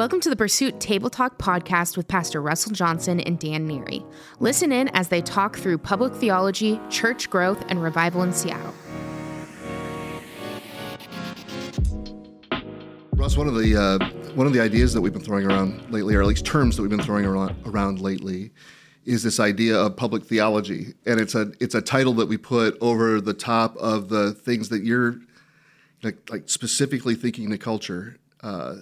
Welcome to the Pursuit Table Talk podcast with Pastor Russell Johnson and Dan Neary. Listen in as they talk through public theology, church growth, and revival in Seattle. Russ, one of the uh, one of the ideas that we've been throwing around lately, or at least terms that we've been throwing around, around lately, is this idea of public theology, and it's a it's a title that we put over the top of the things that you're like, like specifically thinking the culture. Uh,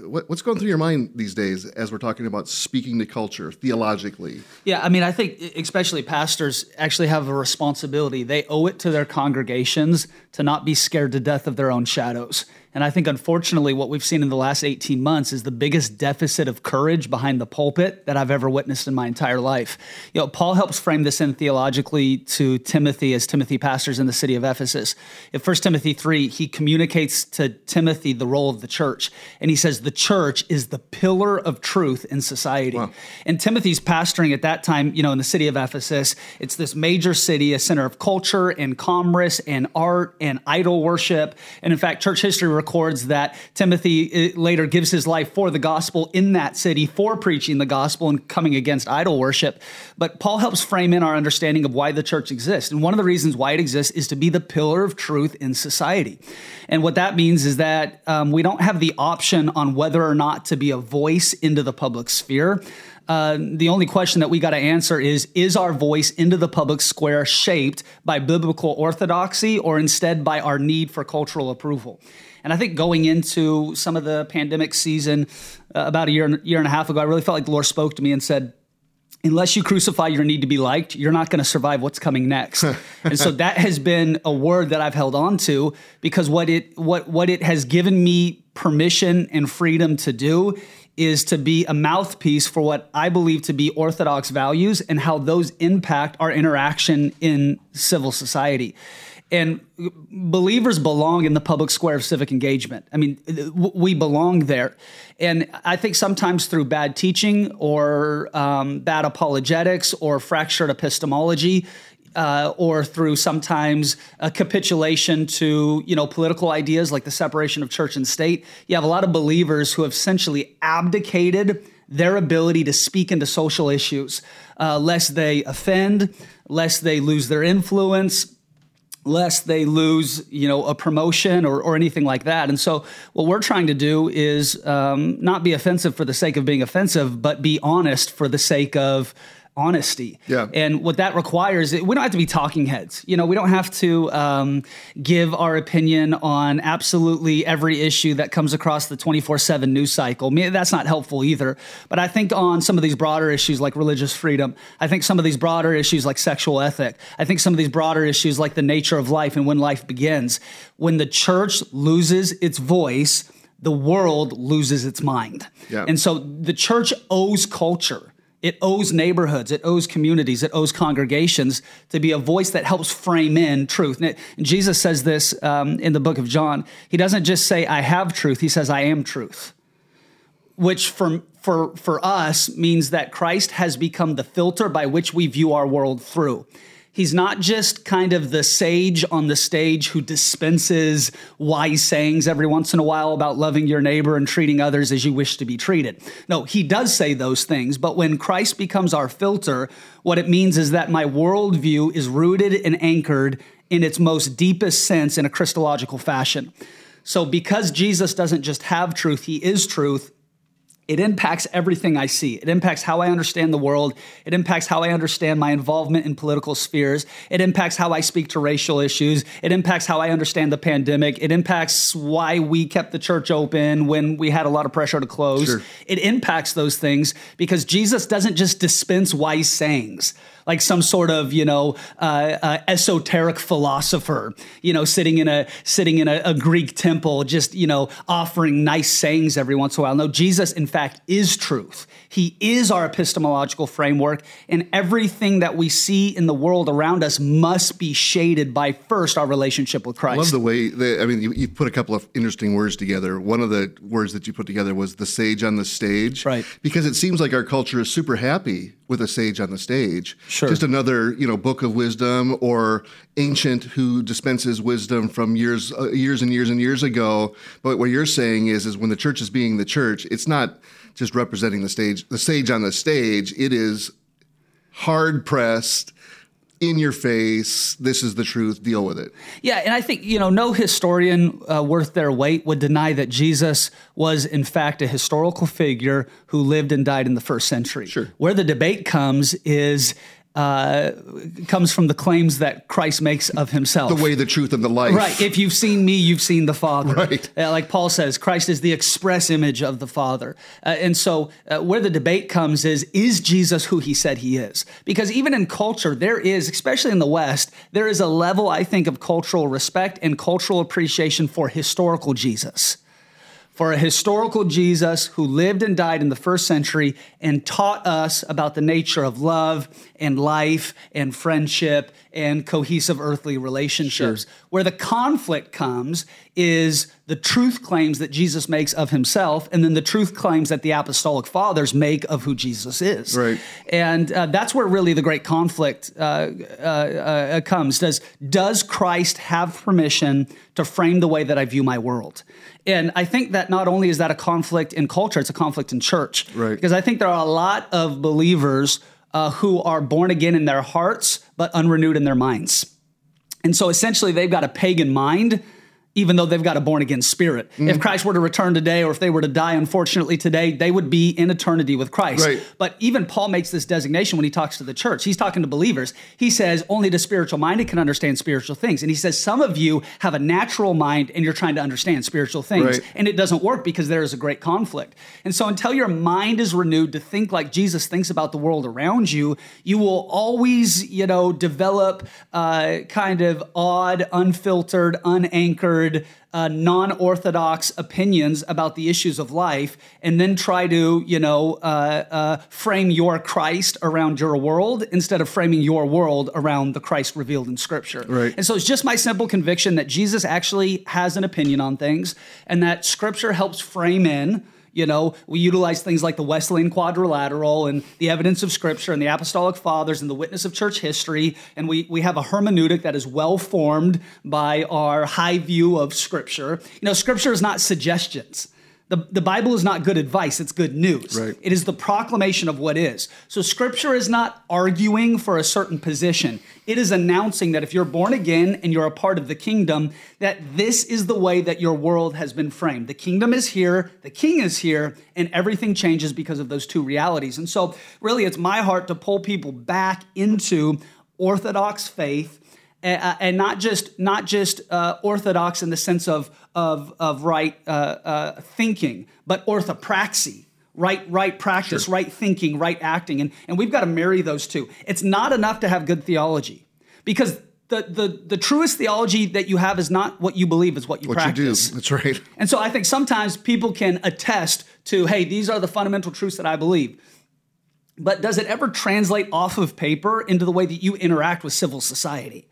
what, what's going through your mind these days as we're talking about speaking to culture theologically? Yeah, I mean, I think especially pastors actually have a responsibility. They owe it to their congregations to not be scared to death of their own shadows. And I think, unfortunately, what we've seen in the last 18 months is the biggest deficit of courage behind the pulpit that I've ever witnessed in my entire life. You know, Paul helps frame this in theologically to Timothy as Timothy pastors in the city of Ephesus. In 1 Timothy 3, he communicates to Timothy the role of the church. And he says, The church is the pillar of truth in society. Wow. And Timothy's pastoring at that time, you know, in the city of Ephesus. It's this major city, a center of culture and commerce and art and idol worship. And in fact, church history records that Timothy uh, later gives his life for the gospel in that city for preaching the gospel and coming against idol worship. But Paul helps frame in our understanding of why the church exists. And one of the reasons why it exists is to be the pillar of truth in society. And what that means is that um, we don't have the option on whether or not to be a voice into the public sphere. Uh, the only question that we got to answer is Is our voice into the public square shaped by biblical orthodoxy or instead by our need for cultural approval? And I think going into some of the pandemic season uh, about a year, year and a half ago, I really felt like the Lord spoke to me and said, unless you crucify your need to be liked, you're not going to survive what's coming next. and so that has been a word that I've held on to because what it what what it has given me permission and freedom to do is to be a mouthpiece for what I believe to be orthodox values and how those impact our interaction in civil society. And believers belong in the public square of civic engagement. I mean, we belong there. And I think sometimes through bad teaching or um, bad apologetics or fractured epistemology, uh, or through sometimes a capitulation to you know political ideas like the separation of church and state. You have a lot of believers who have essentially abdicated their ability to speak into social issues, uh, lest they offend, lest they lose their influence, lest they lose, you know, a promotion or, or anything like that. And so, what we're trying to do is um, not be offensive for the sake of being offensive, but be honest for the sake of honesty. Yeah. And what that requires, we don't have to be talking heads. You know, we don't have to um, give our opinion on absolutely every issue that comes across the 24 7 news cycle. That's not helpful either. But I think on some of these broader issues like religious freedom, I think some of these broader issues like sexual ethic, I think some of these broader issues like the nature of life and when life begins, when the church loses its voice, the world loses its mind. Yeah. And so the church owes culture it owes neighborhoods, it owes communities, it owes congregations to be a voice that helps frame in truth. And, it, and Jesus says this um, in the book of John. He doesn't just say, I have truth, he says, I am truth, which for, for, for us means that Christ has become the filter by which we view our world through. He's not just kind of the sage on the stage who dispenses wise sayings every once in a while about loving your neighbor and treating others as you wish to be treated. No, he does say those things, but when Christ becomes our filter, what it means is that my worldview is rooted and anchored in its most deepest sense in a Christological fashion. So, because Jesus doesn't just have truth, he is truth, it impacts everything I see. It impacts how I understand the world. It impacts how I understand my involvement in political spheres. It impacts how I speak to racial issues. It impacts how I understand the pandemic. It impacts why we kept the church open when we had a lot of pressure to close. Sure. It impacts those things because Jesus doesn't just dispense wise sayings like some sort of you know uh, uh, esoteric philosopher, you know, sitting in a sitting in a, a, Greek temple, just you know, offering nice sayings every once in a while. No, Jesus, in fact, is truth. He is our epistemological framework, and everything that we see in the world around us must be shaded by first our relationship with Christ. I love the way that, I mean, you, you put a couple of interesting words together. One of the words that you put together was the sage on the stage, right? Because it seems like our culture is super happy with a sage on the stage. Sure. Just another, you know, book of wisdom or ancient who dispenses wisdom from years, uh, years and years and years ago. But what you're saying is, is when the church is being the church, it's not just representing the stage, the sage on the stage. It is hard pressed in your face. This is the truth. Deal with it. Yeah, and I think you know no historian uh, worth their weight would deny that Jesus was in fact a historical figure who lived and died in the first century. Sure. Where the debate comes is uh, comes from the claims that Christ makes of himself. The way, the truth, and the life. Right. If you've seen me, you've seen the Father. Right. Uh, like Paul says, Christ is the express image of the Father. Uh, and so, uh, where the debate comes is is Jesus who he said he is? Because even in culture, there is, especially in the West, there is a level, I think, of cultural respect and cultural appreciation for historical Jesus for a historical Jesus who lived and died in the first century and taught us about the nature of love and life and friendship and cohesive earthly relationships. Sure. Where the conflict comes is the truth claims that Jesus makes of himself and then the truth claims that the apostolic fathers make of who Jesus is. Right. And uh, that's where really the great conflict uh, uh, uh, comes. Does, does Christ have permission to frame the way that I view my world? And I think that not only is that a conflict in culture, it's a conflict in church. Right. Because I think there are a lot of believers uh, who are born again in their hearts, but unrenewed in their minds. And so essentially, they've got a pagan mind even though they've got a born again spirit. Mm. If Christ were to return today, or if they were to die, unfortunately, today, they would be in eternity with Christ. Right. But even Paul makes this designation when he talks to the church. He's talking to believers. He says, only the spiritual minded can understand spiritual things. And he says, some of you have a natural mind and you're trying to understand spiritual things. Right. And it doesn't work because there is a great conflict. And so until your mind is renewed to think like Jesus thinks about the world around you, you will always, you know, develop uh, kind of odd, unfiltered, unanchored, uh, non-orthodox opinions about the issues of life, and then try to, you know, uh, uh, frame your Christ around your world instead of framing your world around the Christ revealed in Scripture. Right. And so it's just my simple conviction that Jesus actually has an opinion on things, and that Scripture helps frame in. You know, we utilize things like the Wesleyan quadrilateral and the evidence of Scripture and the apostolic fathers and the witness of church history. And we, we have a hermeneutic that is well formed by our high view of Scripture. You know, Scripture is not suggestions. The, the Bible is not good advice, it's good news. Right. It is the proclamation of what is. So scripture is not arguing for a certain position. It is announcing that if you're born again and you're a part of the kingdom, that this is the way that your world has been framed. The kingdom is here, the king is here, and everything changes because of those two realities. And so really it's my heart to pull people back into orthodox faith uh, and not just not just uh, orthodox in the sense of of of right uh, uh thinking, but orthopraxy, right right practice, Sure. right thinking, right acting, and and we've got to marry those two. It's not enough to have good theology, because the the the truest theology that you have is not what you believe, is what you What practice. you do. That's right. And so I think sometimes people can attest to, hey, these are the fundamental truths that I believe. But does it ever translate off of paper into the way that you interact with civil society?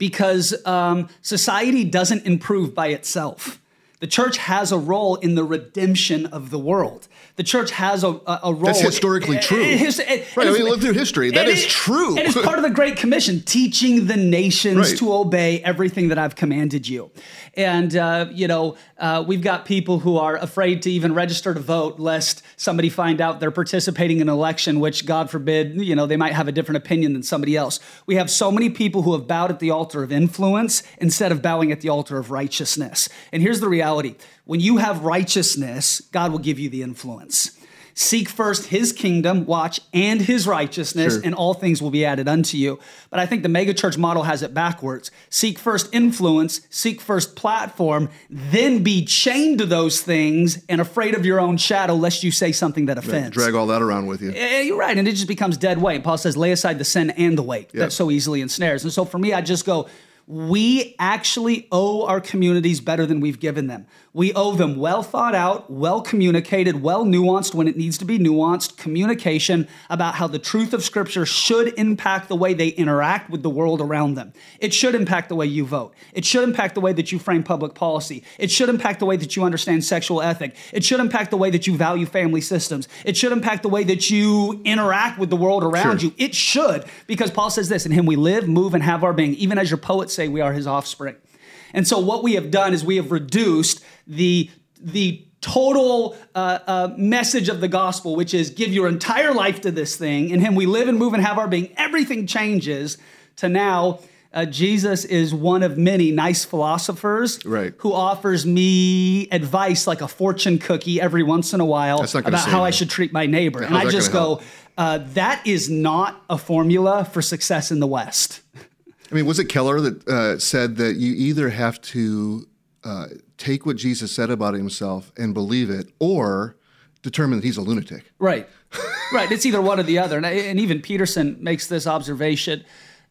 Because um, society doesn't improve by itself. The church has a role in the redemption of the world. The church has a, a, role. That's historically It- true. it- it- it- Right, I it is- mean, look through history. That is it- true. And it's part of the Great Commission, teaching the nations Right. to obey everything that I've commanded you. And, uh, you know, uh, we've got people who are afraid to even register to vote lest somebody find out they're participating in an election, which, God forbid, you know, they might have a different opinion than somebody else. We have so many people who have bowed at the altar of influence instead of bowing at the altar of righteousness. And here's the reality when you have righteousness, God will give you the influence. Seek first his kingdom, watch, and his righteousness, Sure. and all things will be added unto you. But I think the megachurch model has it backwards. Seek first influence, seek first platform, then be chained to those things and afraid of your own shadow, lest you say something that offends. Drag all that around with you. Eh, You're right, and it just becomes dead weight. Paul says, lay aside the sin and the weight Yeah. that so easily ensnares. And so for me, I just go, we actually owe our communities better than we've given them. We owe them well thought out, well communicated, well nuanced when it needs to be nuanced communication about how the truth of Scripture should impact the way they interact with the world around them. It should impact the way you vote. It should impact the way that you frame public policy. It should impact the way that you understand sexual ethic. It should impact the way that you value family systems. It should impact the way that you interact with the world around Sure. you. It should, because Paul says this In him we live, move, and have our being, even as your poets say, we are his offspring. And so what we have done is we have reduced the, the total uh, uh, message of the gospel, which is give your entire life to this thing. In him we live and move and have our being. Everything changes to now. Uh, Jesus is one of many nice philosophers Right. who offers me advice like a fortune cookie every once in a while That's not gonna about how I should treat my neighbor. and I just go, uh, that is not a formula for success in the West. I mean, was it Keller that uh, said that you either have to uh, take what Jesus said about himself and believe it, or determine that he's a lunatic? Right. right. It's either one or the other. And, and even Peterson makes this observation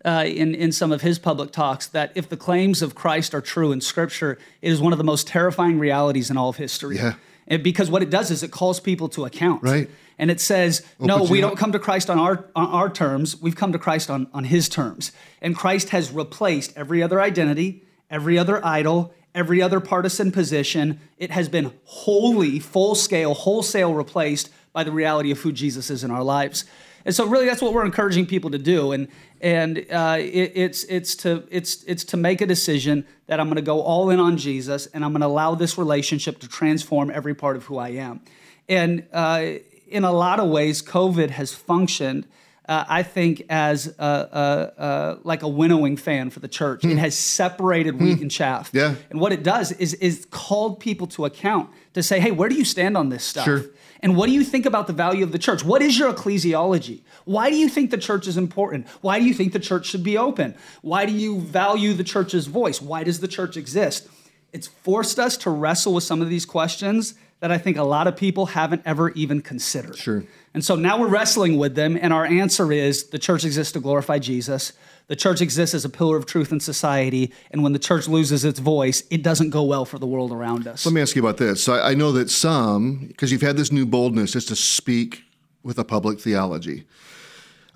uh, in, in some of his public talks that if the claims of Christ are true in Scripture, it is one of the most terrifying realities in all of history. Yeah. And because what it does is it calls people to account. Right. And it says, no, we don't come to Christ on our, on our terms. We've come to Christ on, on his terms. And Christ has replaced every other identity, every other idol, every other partisan position. It has been wholly, full scale, wholesale replaced by the reality of who Jesus is in our lives. And so, really, that's what we're encouraging people to do. And and uh, it, it's it's to it's it's to make a decision that I'm going to go all in on Jesus, and I'm going to allow this relationship to transform every part of who I am. And uh, in a lot of ways, COVID has functioned, uh, I think, as a, a, a, like a winnowing fan for the church. It has separated wheat and chaff. Yeah. And what it does is is called people to account to say, hey, where do you stand on this stuff? Sure. And what do you think about the value of the church? What is your ecclesiology? Why do you think the church is important? Why do you think the church should be open? Why do you value the church's voice? Why does the church exist? It's forced us to wrestle with some of these questions that I think a lot of people haven't ever even considered. Sure. And so now we're wrestling with them, and our answer is the church exists to glorify Jesus. The church exists as a pillar of truth in society, and when the church loses its voice, it doesn't go well for the world around us. Let me ask you about this. So I, I know that some, because you've had this new boldness just to speak with a public theology.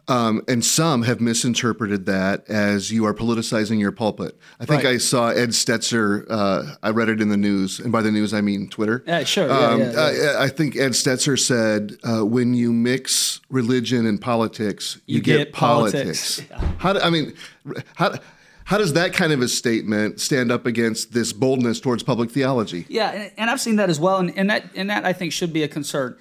Um, and some have misinterpreted that as you are politicizing your pulpit. I think Right. I saw Ed Stetzer. Uh, I read it in the news, and by the news I mean Twitter. Yeah, sure. Um, yeah, yeah. I, I think Ed Stetzer said, uh, "When you mix religion and politics, you, You get politics." How? Do, I mean, how? How does that kind of a statement stand up against this boldness towards public theology? Yeah, and, and I've seen that as well, and, and that and that I think should be a concern.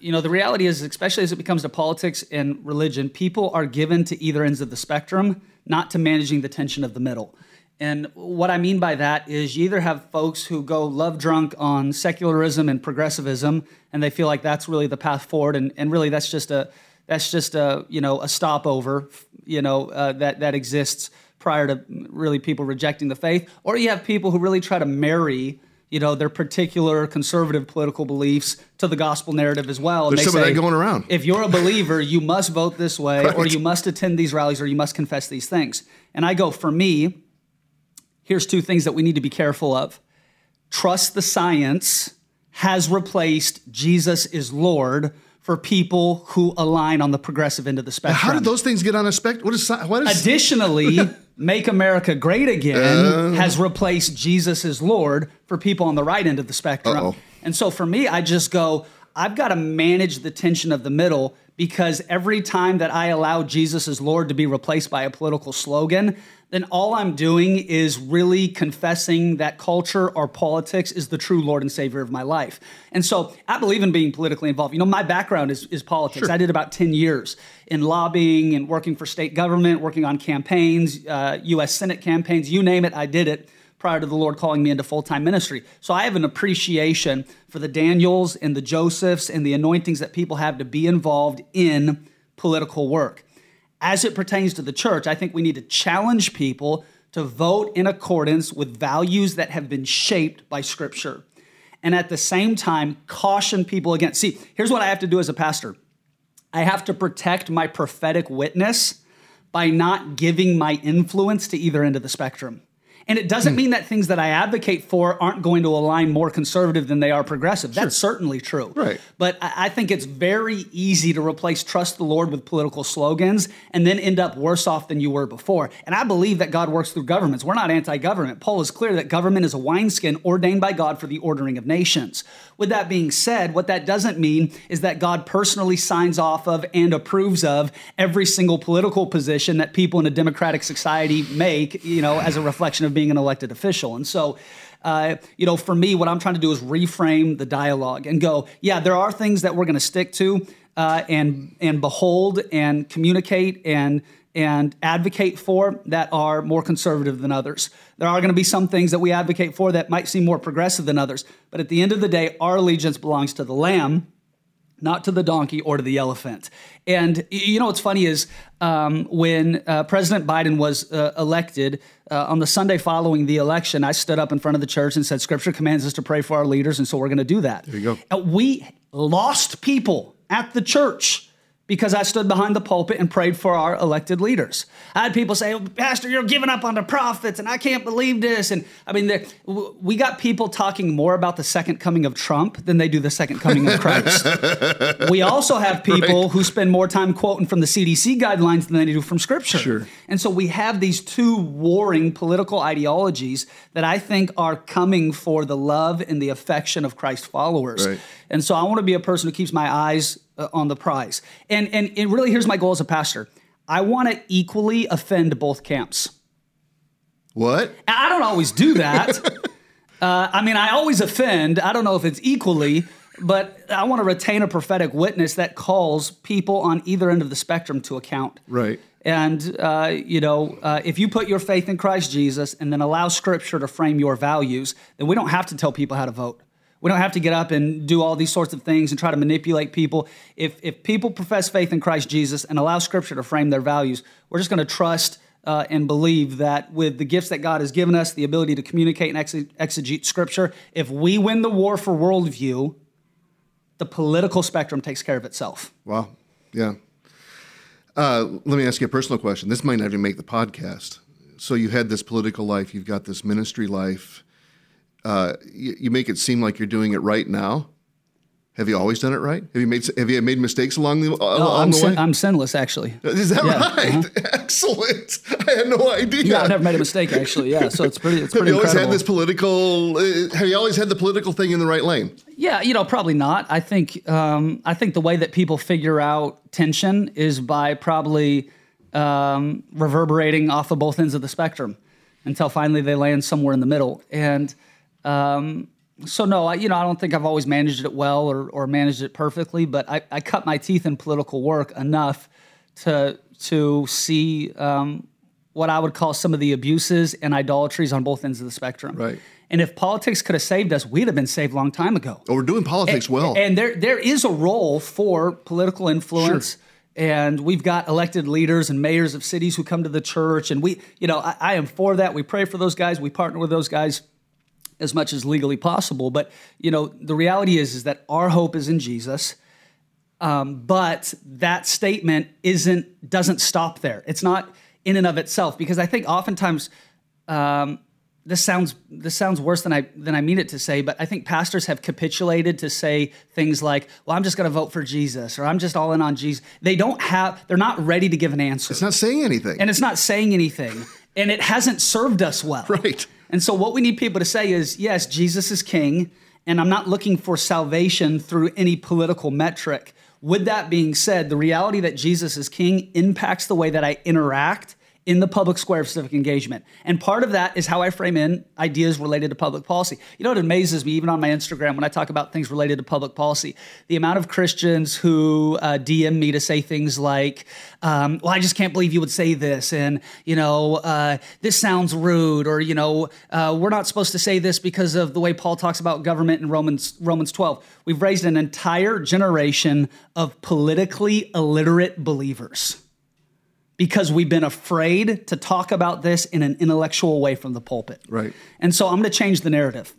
You know, the reality is, especially as it becomes to politics and religion, people are given to either ends of the spectrum, not to managing the tension of the middle. And what I mean by that is you either have folks who go love drunk on secularism and progressivism, and they feel like that's really the path forward, and, and really that's just a that's just a you know a stopover, you know uh, that that exists prior to really people rejecting the faith, or you have people who really try to marry you know their particular conservative political beliefs to the gospel narrative as well. And There's some of that going around. If you're a believer, you must vote this way, or you must attend these rallies, or you must confess these things. And I go, for me, here's two things that we need to be careful of. Trust the science has replaced Jesus is Lord for people who align on the progressive end of the spectrum. How did those things get on a spectrum? What is, what is Additionally, Make America Great Again has replaced Jesus is Lord for people on the right end of the spectrum. Uh-oh. And so for me, I just go, I've got to manage the tension of the middle because every time that I allow Jesus is Lord to be replaced by a political slogan, then all I'm doing is really confessing that culture or politics is the true Lord and Savior of my life. And so I believe in being politically involved. You know, my background is, is politics. I did about 10 years in lobbying and working for state government, working on campaigns, uh, US Senate campaigns, you name it, I did it prior to the Lord calling me into full time ministry. So I have an appreciation for the Daniels and the Josephs and the anointings that people have to be involved in political work. As it pertains to the church, I think we need to challenge people to vote in accordance with values that have been shaped by Scripture. And at the same time, caution people against. See, here's what I have to do as a pastor I have to protect my prophetic witness by not giving my influence to either end of the spectrum. And it doesn't hmm. mean that things that I advocate for aren't going to align more conservative than they are progressive. That's certainly true. Right. But I I think it's very easy to replace trust the Lord with political slogans and then end up worse off than you were before. And I believe that God works through governments. We're not anti government. Paul is clear that government is a wineskin ordained by God for the ordering of nations. With that being said, what that doesn't mean is that God personally signs off of and approves of every single political position that people in a democratic society make, you know, as a reflection of being an elected official. And so, uh, you know, for me, what I'm trying to do is reframe the dialogue and go, yeah, there are things that we're going to stick to uh, and and behold and communicate and and advocate for that are more conservative than others. There are going to be some things that we advocate for that might seem more progressive than others. But at the end of the day, our allegiance belongs to the Lamb not to the donkey or to the elephant. And you know what's funny is um, when uh, President Biden was uh, elected uh, on the Sunday following the election, I stood up in front of the church and said, "Scripture commands us to pray for our leaders, and so we're going to do that." There you go. And we lost people at the church. Because I stood behind the pulpit and prayed for our elected leaders. I had people say, Pastor, you're giving up on the prophets, and I can't believe this. And I mean, the- we got people talking more about the second coming of Trump than they do the second coming of Christ. We also have people who spend more time quoting from the CDC guidelines than they do from Scripture. Sure. And so we have these two warring political ideologies that I think are coming for the love and the affection of Christ followers. Right. And so I want to be a person who keeps my eyes uh, on the prize. And, and and really, here's my goal as a pastor. I want to equally offend both camps. What? And I don't always do that. uh, I mean, I always offend. I don't know if it's equally, but I want to retain a prophetic witness that calls people on either end of the spectrum to account. Right. And, uh, you know, uh, if you put your faith in Christ Jesus and then allow Scripture to frame your values, then we don't have to tell people how to vote. We don't have to get up and do all these sorts of things and try to manipulate people. If, if people profess faith in Christ Jesus and allow Scripture to frame their values, we're just going to trust uh, and believe that with the gifts that God has given us, the ability to communicate and exe- exegete Scripture, if we win the war for worldview, the political spectrum takes care of itself. Wow. Yeah. Uh, let me ask you a personal question. This might not even make the podcast. So you had this political life, you've got this ministry life. Uh, you, you make it seem like you're doing it right now. Have you always done it right? Have you made Have you made mistakes along the, No, along I'm, the sin- way? I'm sinless, actually. Is that Yeah, uh-huh. right? Excellent. I had no idea. Yeah, I've never made a mistake actually. Yeah, so it's pretty. It's have pretty you always incredible. had this political? Uh, have you always had the political thing in the right lane? Yeah, you know, probably not. I think um, I think the way that people figure out tension is by probably um, reverberating off of both ends of the spectrum until finally they land somewhere in the middle. And um, so, no, I, you know, I don't think I've always managed it well or, or managed it perfectly, but I, I cut my teeth in political work enough to to see um, what I would call some of the abuses and idolatries on both ends of the spectrum. Right. And if politics could have saved us, we'd have been saved a long time ago. Oh, we're doing politics well. And there there is a role for political influence. Sure. And we've got elected leaders and mayors of cities who come to the church. And we, you know, I, I am for that. We pray for those guys. We partner with those guys as much as legally possible. But, you know, the reality is, is that our hope is in Jesus. Um, but that statement isn't doesn't stop there. It's not in and of itself because I think oftentimes um, this sounds this sounds worse than I than I mean it to say, but I think pastors have capitulated to say things like, "Well, I'm just going to vote for Jesus," or "I'm just all in on Jesus." They don't have they're not ready to give an answer, it's not saying anything. and it's not saying anything, and it hasn't served us well. Right. And so what we need people to say is, yes, Jesus is king, and I'm not looking for salvation through any political metric. With that being said, the reality that Jesus is king impacts the way that I interact in the public square of civic engagement. And part of that is how I frame in ideas related to public policy. You know, it amazes me, even on my Instagram, when I talk about things related to public policy, the amount of Christians who uh, DM me to say things like, um, well, I just can't believe you would say this. And, you know, uh, this sounds rude. Or, you know, uh, we're not supposed to say this because of the way Paul talks about government in Romans, Romans 12. We've raised an entire generation of politically illiterate believers because we've been afraid to talk about this in an intellectual way from the pulpit. Right. And so I'm going to change the narrative.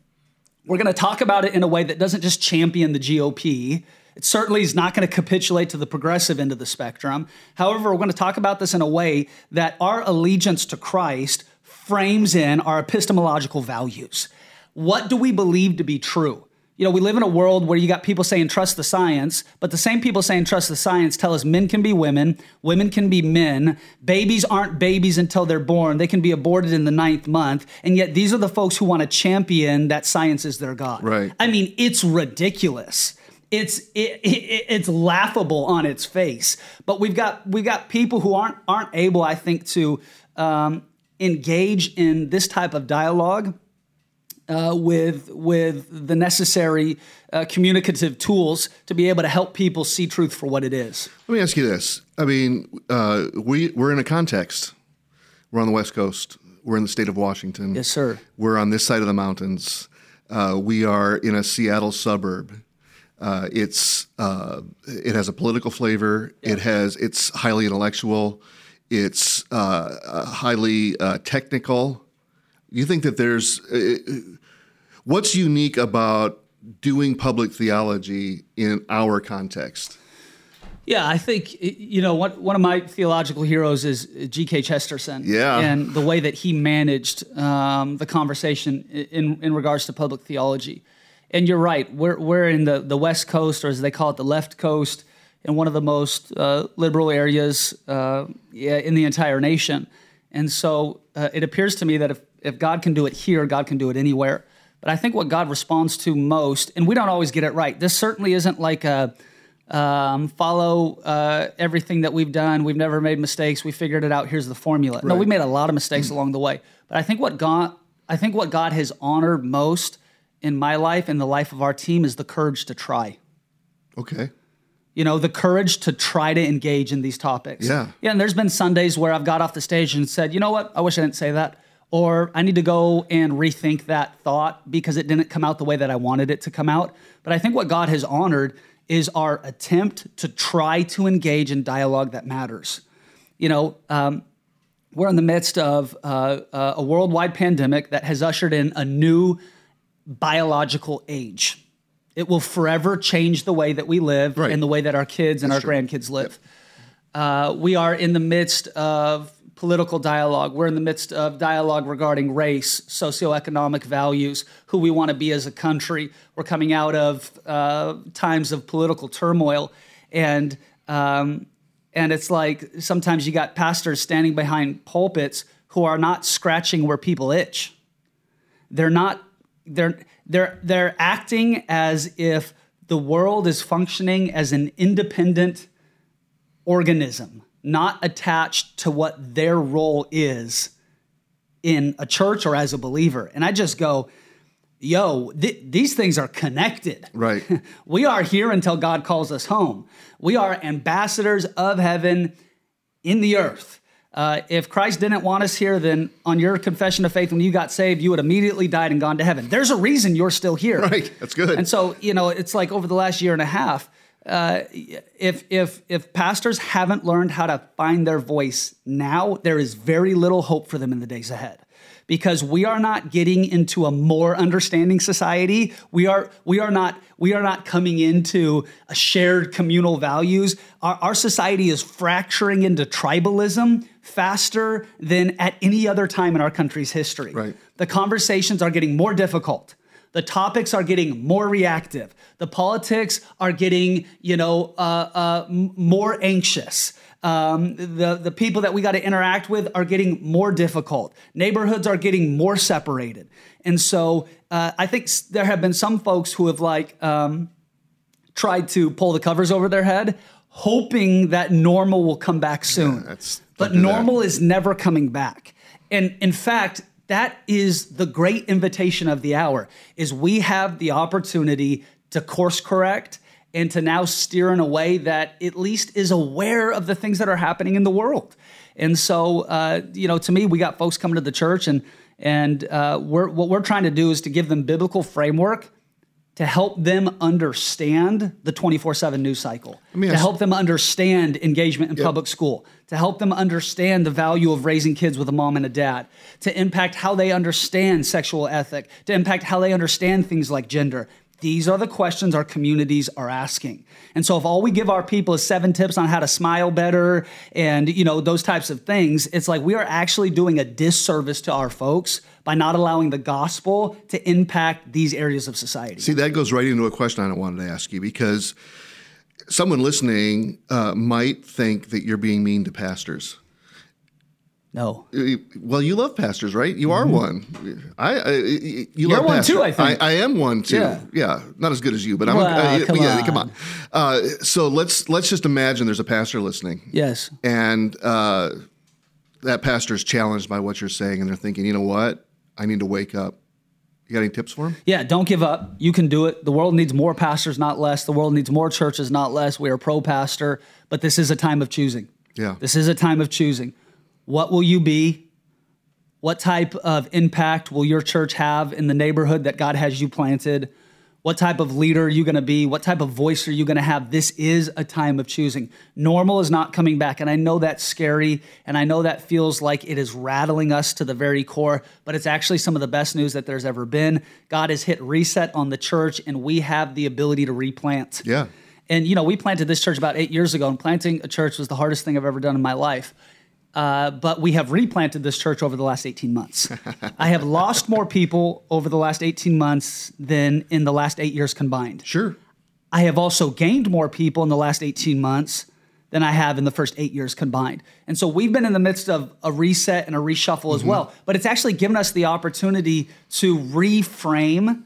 We're going to talk about it in a way that doesn't just champion the GOP It certainly is not going to capitulate to the progressive end of the spectrum. However, we're going to talk about this in a way that our allegiance to Christ frames in our epistemological values. What do we believe to be true? You know, we live in a world where you got people saying trust the science, but the same people saying trust the science tell us men can be women, women can be men, babies aren't babies until they're born, they can be aborted in the ninth month, and yet these are the folks who want to champion that science is their God. Right. I mean, it's ridiculous. It's it, it, it's laughable on its face. But we've got we've got people who aren't aren't able, I think, to um, engage in this type of dialogue uh, with with the necessary uh, communicative tools to be able to help people see truth for what it is. Let me ask you this. I mean, uh, we we're in a context. We're on the West Coast. We're in the state of Washington. Yes, sir. We're on this side of the mountains. Uh, we are in a Seattle suburb. Uh, it's uh, it has a political flavor. It has it's highly intellectual. It's uh, highly uh, technical. You think that there's uh, what's unique about doing public theology in our context? Yeah, I think you know what one of my theological heroes is G.K. Chesterton. Yeah, and the way that he managed um, the conversation in in regards to public theology. And you're right, we're we're in the the West Coast, or as they call it, the left coast, in one of the most uh, liberal areas uh, in the entire nation. And so uh, it appears to me that if if God can do it here, God can do it anywhere. But I think what God responds to most, and we don't always get it right. This certainly isn't like a um, follow uh, everything that we've done. We've never made mistakes. We figured it out. Here's the formula. Right. No, we made a lot of mistakes mm-hmm. along the way. But I think what God, I think what God has honored most in my life and the life of our team is the courage to try. Okay. You know, the courage to try to engage in these topics. Yeah. Yeah. And there's been Sundays where I've got off the stage and said, you know what? I wish I didn't say that or I need to go and rethink that thought because it didn't come out the way that I wanted it to come out. But I think what God has honored is our attempt to try to engage in dialogue that matters. You know, um, we're in the midst of uh, uh, a worldwide pandemic that has ushered in a new biological age. It will forever change the way that we live right. and the way that our kids and That's our true. grandkids live. Yep. Uh, we are in the midst of political dialogue. We're in the midst of dialogue regarding race, socioeconomic values, who we want to be as a country. We're coming out of uh, times of political turmoil, and um, and it's like sometimes you got pastors standing behind pulpits who are not scratching where people itch. They're not. They're they're they're acting as if the world is functioning as an independent organism not attached to what their role is in a church or as a believer. And I just go, yo, th- these things are connected. Right. we are here until God calls us home. We are ambassadors of heaven in the earth. Uh, if Christ didn't want us here, then on your confession of faith, when you got saved, you would immediately died and gone to heaven. There's a reason you're still here. Right. That's good. And so, you know, it's like over the last year and a half, uh, if if if pastors haven't learned how to find their voice now, there is very little hope for them in the days ahead. Because we are not getting into a more understanding society. We are we are not we are not coming into a shared communal values. Our, our society is fracturing into tribalism faster than at any other time in our country's history. Right. The conversations are getting more difficult. The topics are getting more reactive. The politics are getting, you know, uh, uh, more anxious. Um, the the people that we got to interact with are getting more difficult. Neighborhoods are getting more separated, and so uh, I think there have been some folks who have like um, tried to pull the covers over their head, hoping that normal will come back soon. Yeah, but normal that. is never coming back. And in fact, that is the great invitation of the hour is we have the opportunity to course correct and to now steer in a way that at least is aware of the things that are happening in the world. And so uh, you know to me we got folks coming to the church and and uh, we're, what we're trying to do is to give them biblical framework to help them understand the 24-7 news cycle to help them understand engagement in yep. public school to help them understand the value of raising kids with a mom and a dad to impact how they understand sexual ethic to impact how they understand things like gender these are the questions our communities are asking. And so if all we give our people is seven tips on how to smile better and you know those types of things, it's like we are actually doing a disservice to our folks by not allowing the gospel to impact these areas of society. See, that goes right into a question I wanted to ask you because someone listening uh, might think that you're being mean to pastors. No. Well, you love pastors, right? You are mm-hmm. one. I, I you You're love one pastors. too. I think I, I, am one too. Yeah. yeah, not as good as you, but I'm. Well, uh, come yeah, on. come on. Uh, so let's let's just imagine there's a pastor listening. Yes. And uh, that is challenged by what you're saying, and they're thinking, you know what? I need to wake up. You got any tips for him? Yeah, don't give up. You can do it. The world needs more pastors, not less. The world needs more churches, not less. We are pro pastor, but this is a time of choosing. Yeah. This is a time of choosing. What will you be? What type of impact will your church have in the neighborhood that God has you planted? What type of leader are you going to be? What type of voice are you going to have? This is a time of choosing. Normal is not coming back. And I know that's scary. And I know that feels like it is rattling us to the very core, but it's actually some of the best news that there's ever been. God has hit reset on the church, and we have the ability to replant. Yeah. And, you know, we planted this church about eight years ago, and planting a church was the hardest thing I've ever done in my life. Uh, but we have replanted this church over the last 18 months. I have lost more people over the last 18 months than in the last eight years combined. Sure. I have also gained more people in the last 18 months than I have in the first eight years combined. And so we've been in the midst of a reset and a reshuffle mm-hmm. as well. But it's actually given us the opportunity to reframe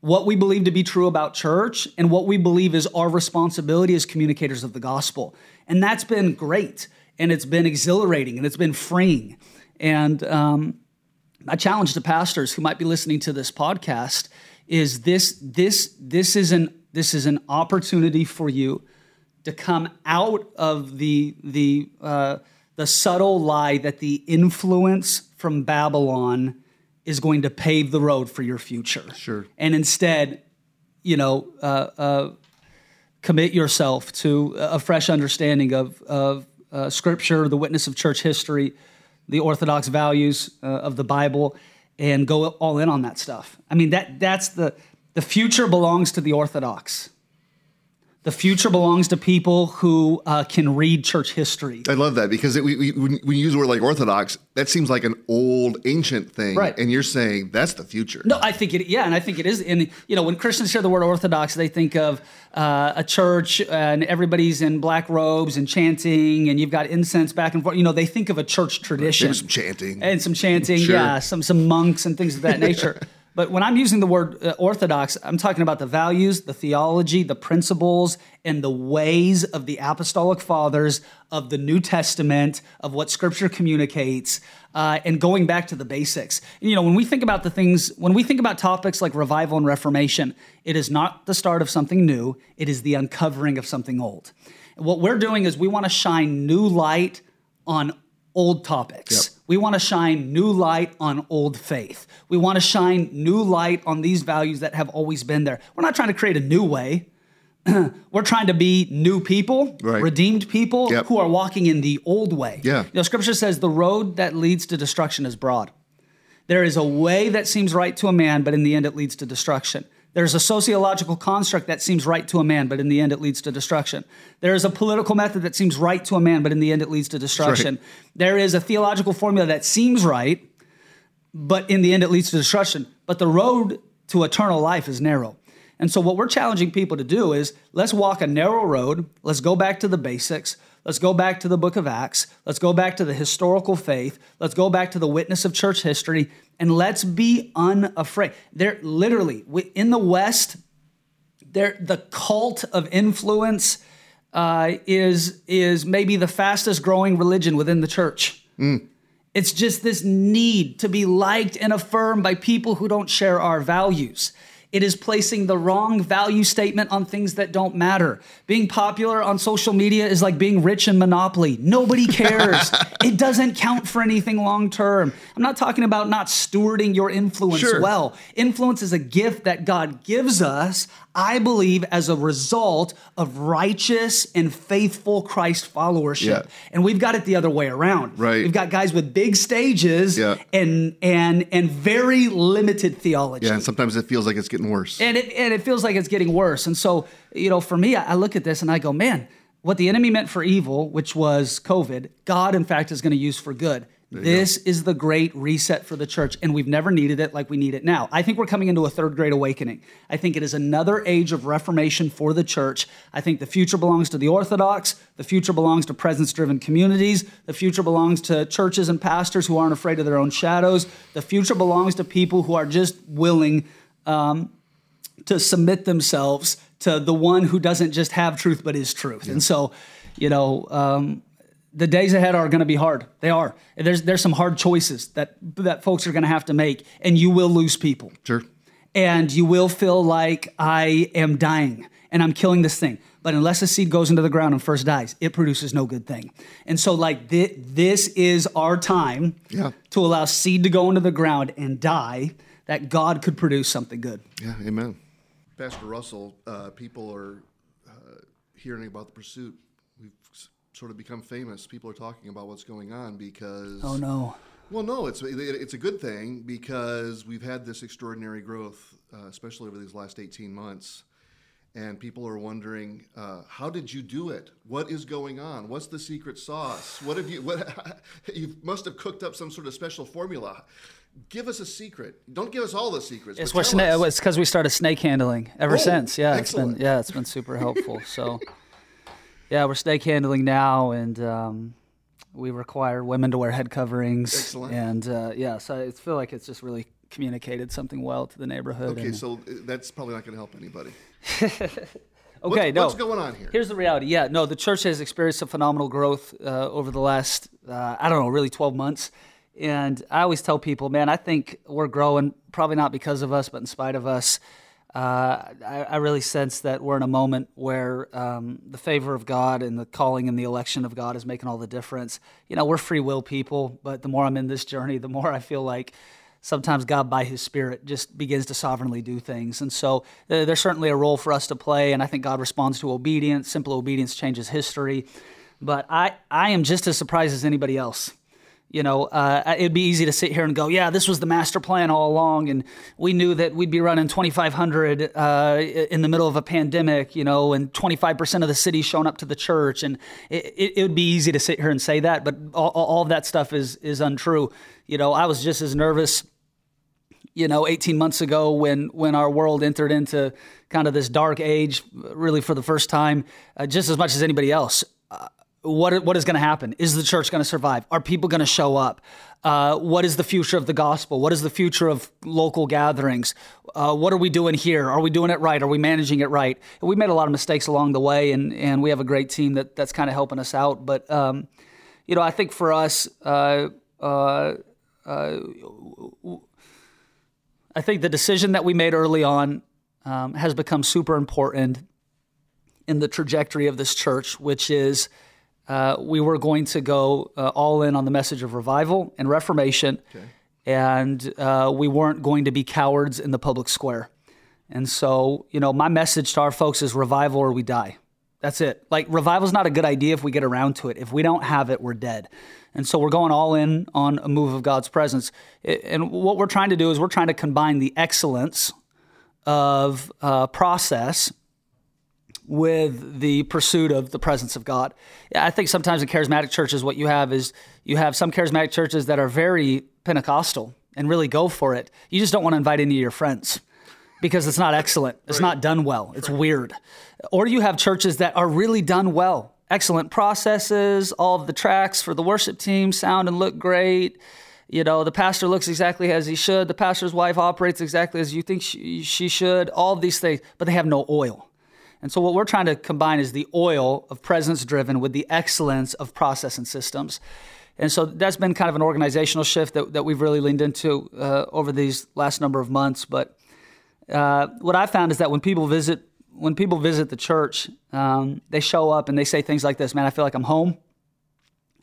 what we believe to be true about church and what we believe is our responsibility as communicators of the gospel. And that's been great and it's been exhilarating and it's been freeing. And um, my challenge to pastors who might be listening to this podcast is this this this is an this is an opportunity for you to come out of the the uh, the subtle lie that the influence from Babylon is going to pave the road for your future. Sure. And instead, you know, uh, uh, commit yourself to a fresh understanding of of uh, Scripture, the witness of church history, the orthodox values uh, of the Bible, and go all in on that stuff. I mean, that that's the the future belongs to the Orthodox. The future belongs to people who uh, can read church history. I love that because it, we, we, when you use the word like Orthodox, that seems like an old, ancient thing, right? And you're saying that's the future. No, I think it. Yeah, and I think it is. And you know, when Christians hear the word Orthodox, they think of uh, a church and everybody's in black robes and chanting, and you've got incense back and forth. You know, they think of a church tradition, Maybe some chanting, and some chanting. Sure. Yeah, some some monks and things of that nature. But when I'm using the word uh, orthodox, I'm talking about the values, the theology, the principles, and the ways of the apostolic fathers of the New Testament, of what Scripture communicates, uh, and going back to the basics. And, you know, when we think about the things, when we think about topics like revival and reformation, it is not the start of something new, it is the uncovering of something old. And what we're doing is we want to shine new light on old topics. Yep. We want to shine new light on old faith. We want to shine new light on these values that have always been there. We're not trying to create a new way. We're trying to be new people, right. redeemed people yep. who are walking in the old way. Yeah. You know, scripture says the road that leads to destruction is broad. There is a way that seems right to a man, but in the end it leads to destruction. There's a sociological construct that seems right to a man, but in the end it leads to destruction. There is a political method that seems right to a man, but in the end it leads to destruction. Right. There is a theological formula that seems right, but in the end it leads to destruction. But the road to eternal life is narrow. And so, what we're challenging people to do is let's walk a narrow road, let's go back to the basics, Let's go back to the book of Acts. Let's go back to the historical faith. Let's go back to the witness of church history and let's be unafraid. There literally in the West, there the cult of influence uh, is is maybe the fastest growing religion within the church. Mm. It's just this need to be liked and affirmed by people who don't share our values. It is placing the wrong value statement on things that don't matter. Being popular on social media is like being rich in Monopoly. Nobody cares. it doesn't count for anything long term. I'm not talking about not stewarding your influence sure. well. Influence is a gift that God gives us. I believe as a result of righteous and faithful Christ followership. Yeah. And we've got it the other way around. Right. We've got guys with big stages Yeah. and and and very limited theology. Yeah, and sometimes it feels like it's getting worse. And it and it feels like it's getting worse. And so, you know, for me, I I look at this and I go, man, what the enemy meant for evil, which was COVID, God in fact is going to use for good. This is the great reset for the church, and we've never needed it like we need it now. I think we're coming into a third great awakening. I think it is another age of reformation for the church. I think the future belongs to the Orthodox. The future belongs to presence driven communities. The future belongs to churches and pastors who aren't afraid of their own shadows. The future belongs to people who are just willing um, to submit themselves to the one who doesn't just have truth but is truth. And so, you know, um, the days ahead are going to be hard. They are. There's there's some hard choices that that folks are going to have to make, and you will lose people, sure. and you will feel like I am dying and I'm killing this thing. But unless a seed goes into the ground and first dies, it produces no good thing. And so, like thi- this is our time Yeah. to allow seed to go into the ground and die, that God could produce something good. Yeah, amen. Pastor Russell, uh, people are uh, hearing about the pursuit. Sort of become famous. People are talking about what's going on because. Oh no. Well, no, it's it's a good thing because we've had this extraordinary growth, uh, especially over these last eighteen months, and people are wondering, uh, how did you do it? What is going on? What's the secret sauce? What have you? What you must have cooked up some sort of special formula. Give us a secret. Don't give us all the secrets. It's tell sna- because we started snake handling ever Oh, since. Yeah, excellent. it's been yeah, it's been super helpful. So, yeah, we're snake handling now, and um, we require women to wear head coverings. Excellent. And uh, yeah, so I feel like it's just really communicated something well to the neighborhood. Okay, and- so uh, that's probably not going to help anybody. okay, What- no. What's going on here? Here's the reality. Yeah, no, the church has experienced a phenomenal growth uh, over the last, uh, I don't know, really 12 months. And I always tell people, man, I think we're growing, probably not because of us, but in spite of us. Uh, I, I really sense that we're in a moment where um, the favor of God and the calling and the election of God is making all the difference. You know, we're free will people, but the more I'm in this journey, the more I feel like sometimes God, by His Spirit, just begins to sovereignly do things. And so uh, there's certainly a role for us to play, and I think God responds to obedience. Simple obedience changes history. But I, I am just as surprised as anybody else. You know, uh, it'd be easy to sit here and go, yeah, this was the master plan all along, and we knew that we'd be running 2,500 uh, in the middle of a pandemic, you know, and 25% of the city showing up to the church, and it, it, it would be easy to sit here and say that, but all, all that stuff is is untrue. You know, I was just as nervous you know 18 months ago when when our world entered into kind of this dark age really for the first time uh, just as much as anybody else what what is going to happen? Is the church going to survive? Are people going to show up? Uh, what is the future of the gospel? What is the future of local gatherings? Uh, what are we doing here? Are we doing it right? Are we managing it right? We made a lot of mistakes along the way and and we have a great team that that's kind of helping us out but um, you know i think for us uh, uh, I think the decision that we made early on um, has become super important in the trajectory of this church, which is uh, we were going to go uh, all in on the message of revival and reformation, and uh, we weren't going to be cowards in the public square. And so, you know, my message to our folks is revival or we die. That's it. Like revival's not a good idea if we get around to it. If we don't have it, we're dead. And so we're going all in on a move of God's presence. And what we're trying to do is we're trying to combine the excellence of uh, process with the pursuit of the presence of God. I think sometimes in charismatic churches, what you have is you have some charismatic churches that are very Pentecostal and really go for it. You just don't want to invite any of your friends because it's not excellent. It's not done well. It's weird. Or you have churches that are really done well. Excellent processes, all of the tracks for the worship team sound and look great. You know, the pastor looks exactly as he should. The pastor's wife operates exactly as you think she, she should. All of these things, but they have no oil. And so, what we're trying to combine is the oil of presence driven with the excellence of process and systems. And so, that's been kind of an organizational shift that, that we've really leaned into uh, over these last number of months. But uh, what I found is that when people visit, when people visit the church, um, they show up and they say things like this: "Man, I feel like I'm home.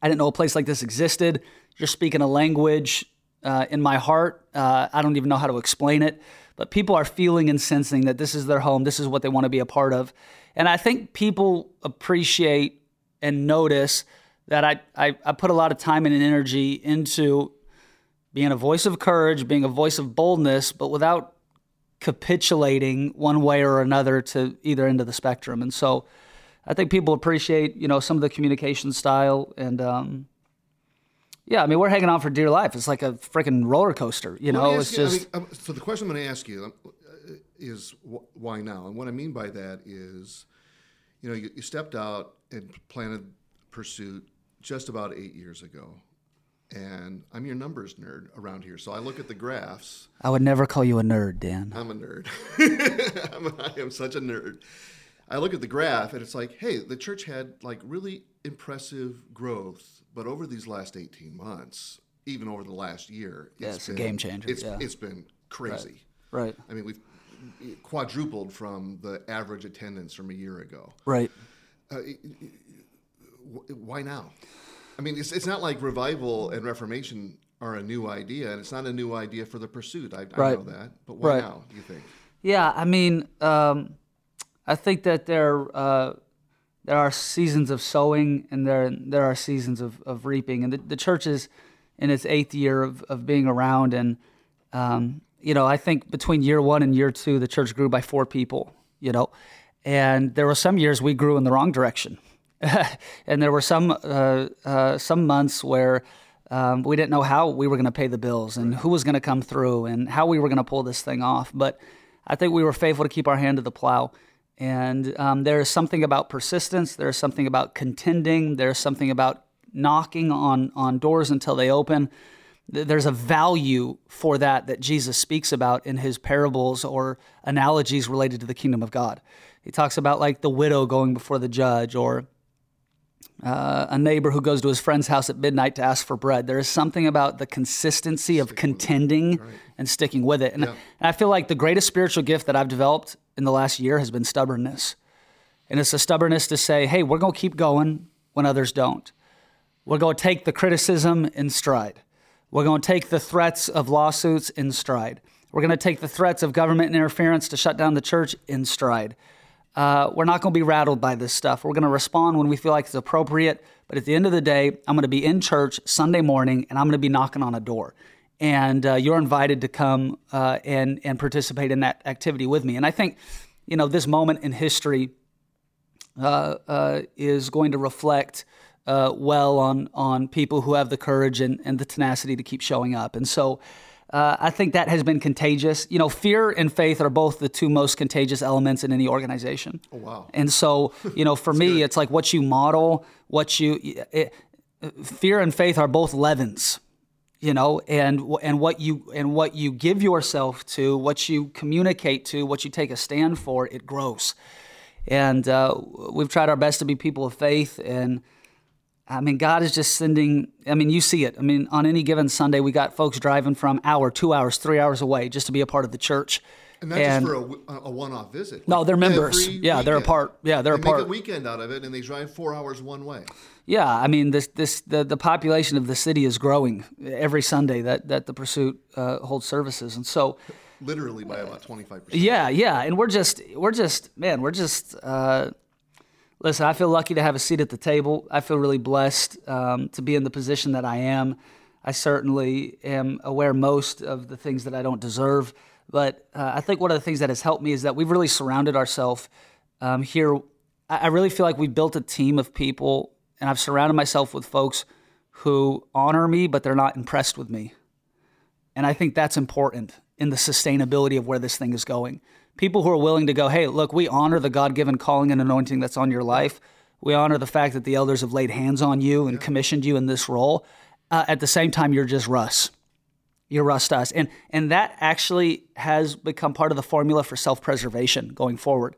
I didn't know a place like this existed. You're speaking a language uh, in my heart. Uh, I don't even know how to explain it, but people are feeling and sensing that this is their home, this is what they want to be a part of. And I think people appreciate and notice that I, I, I put a lot of time and energy into being a voice of courage, being a voice of boldness, but without capitulating one way or another to either end of the spectrum. And so I think people appreciate, you know, some of the communication style and, um, yeah, I mean, we're hanging on for dear life. It's like a freaking roller coaster, you know. It's you, just I mean, um, so. The question I'm going to ask you uh, is why now? And what I mean by that is, you know, you, you stepped out and planted Pursuit just about eight years ago, and I'm your numbers nerd around here. So I look at the graphs. I would never call you a nerd, Dan. I'm a nerd. I'm, I am such a nerd. I look at the graph and it's like, hey, the church had like really impressive growth, but over these last 18 months, even over the last year, yeah, it's, been, a game changer. It's, yeah. it's been crazy. Right. right. I mean, we've quadrupled from the average attendance from a year ago. Right. Uh, why now? I mean, it's, it's not like revival and reformation are a new idea, and it's not a new idea for the pursuit. I, I know that, but why right. now? Do you think? Yeah, I mean, um, I think that there uh, there are seasons of sowing and there there are seasons of, of reaping, and the, the church is in its eighth year of, of being around, and um, you know, I think between year one and year two, the church grew by four people. You know, and there were some years we grew in the wrong direction. and there were some uh, uh, some months where um, we didn't know how we were going to pay the bills and who was going to come through and how we were going to pull this thing off. But I think we were faithful to keep our hand to the plow. And um, there is something about persistence. There is something about contending. There's something about knocking on on doors until they open. There's a value for that that Jesus speaks about in his parables or analogies related to the kingdom of God. He talks about like the widow going before the judge or uh, a neighbor who goes to his friend's house at midnight to ask for bread. There is something about the consistency of contending right. and sticking with it. And, yeah. and, I feel like the greatest spiritual gift that I've developed in the last year has been stubbornness. And it's a stubbornness to say, hey, we're going to keep going when others don't. We're going to take the criticism in stride. We're going to take the threats of lawsuits in stride. We're going to take the threats of government interference to shut down the church in stride. Uh, we're not going to be rattled by this stuff. We're going to respond when we feel like it's appropriate. But at the end of the day, I'm going to be in church Sunday morning and I'm going to be knocking on a door. And uh, you're invited to come uh, and, and participate in that activity with me. And I think, you know, this moment in history uh, uh, is going to reflect uh, well on, on people who have the courage and, and the tenacity to keep showing up. And so, uh, I think that has been contagious. You know, fear and faith are both the two most contagious elements in any organization. Oh, wow. And so, you know, for me, good. it's like what you model, what you, it, fear and faith are both leavens you know and and what you and what you give yourself to what you communicate to what you take a stand for it grows and uh, we've tried our best to be people of faith and I mean, God is just sending. I mean, you see it. I mean, on any given Sunday, we got folks driving from hour, two hours, three hours away just to be a part of the church. And not and, just for a, a one-off visit. No, they're members. Yeah, weekend. they're a part. Yeah, they're they a part. Make a weekend out of it, and they drive four hours one way. Yeah, I mean, this this the, the population of the city is growing every Sunday that that the pursuit uh, holds services, and so literally by about twenty-five percent. Yeah, yeah, and we're just we're just man, we're just. Uh, listen, I feel lucky to have a seat at the table. I feel really blessed um, to be in the position that I am. I certainly am aware most of the things that I don't deserve. But uh, I think one of the things that has helped me is that we've really surrounded ourselves um, here. I really feel like we built a team of people, and I've surrounded myself with folks who honor me, but they're not impressed with me. And I think that's important in the sustainability of where this thing is going people who are willing to go, hey, look, we honor the God given calling and anointing that's on your life. We honor the fact that the elders have laid hands on you and commissioned you in this role. Uh, at the same time, you're just Russ. You're Russ us. And, and that actually has become part of the formula for self preservation going forward.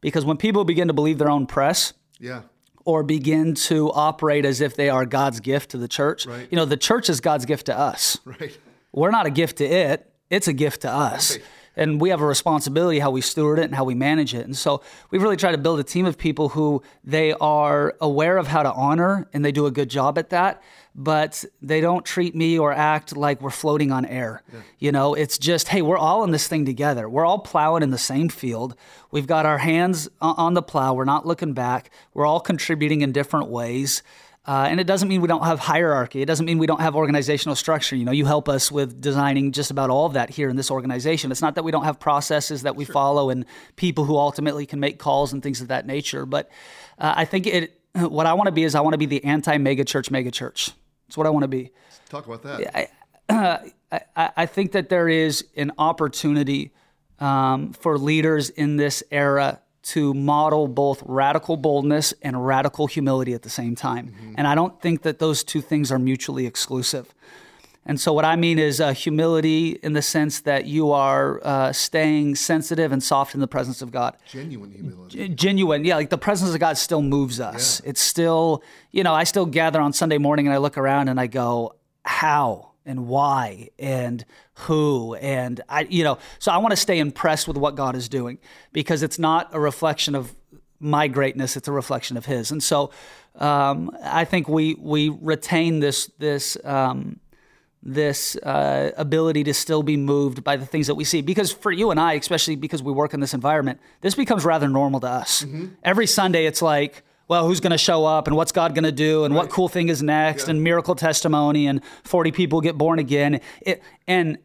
Because when people begin to believe their own press, yeah. or begin to operate as if they are God's gift to the church, right. you know, the church is God's gift to us. Right. We're not a gift to it, it's a gift to us. Right. and we have a responsibility how we steward it and how we manage it. And so we've really tried to build a team of people who they are aware of how to honor and they do a good job at that but they don't treat me or act like we're floating on air. Yeah. You know, it's just, hey, we're all in this thing together. We're all plowing in the same field. We've got our hands on the plow. We're not looking back. We're all contributing in different ways. Uh, and it doesn't mean we don't have hierarchy. It doesn't mean we don't have organizational structure. You know, you help us with designing just about all of that here in this organization. It's not that we don't have processes that we sure. follow and people who ultimately can make calls and things of that nature. But uh, I think it. What I want to be is I want to be the anti-mega church mega That's what I want to be. Talk about that. I, uh, I, I, think that there is an opportunity um, for leaders in this era to model both radical boldness and radical humility at the same time. Mm-hmm. And I don't think that those two things are mutually exclusive. And so, what I mean is uh, humility in the sense that you are uh, staying sensitive and soft in the presence of God. Genuine humility. G- genuine, yeah. Like the presence of God still moves us. Yeah. It's still, you know, I still gather on Sunday morning and I look around and I go, how? and why and who and I you know so I want to stay impressed with what God is doing because it's not a reflection of my greatness it's a reflection of his and so um, I think we we retain this this um, this uh, ability to still be moved by the things that we see. Because for you and I, especially because we work in this environment, this becomes rather normal to us. Mm-hmm. Every Sunday, it's like, well, who's going to show up and what's God going to do and right. what cool thing is next yeah. and miracle testimony and 40 people get born again. It, and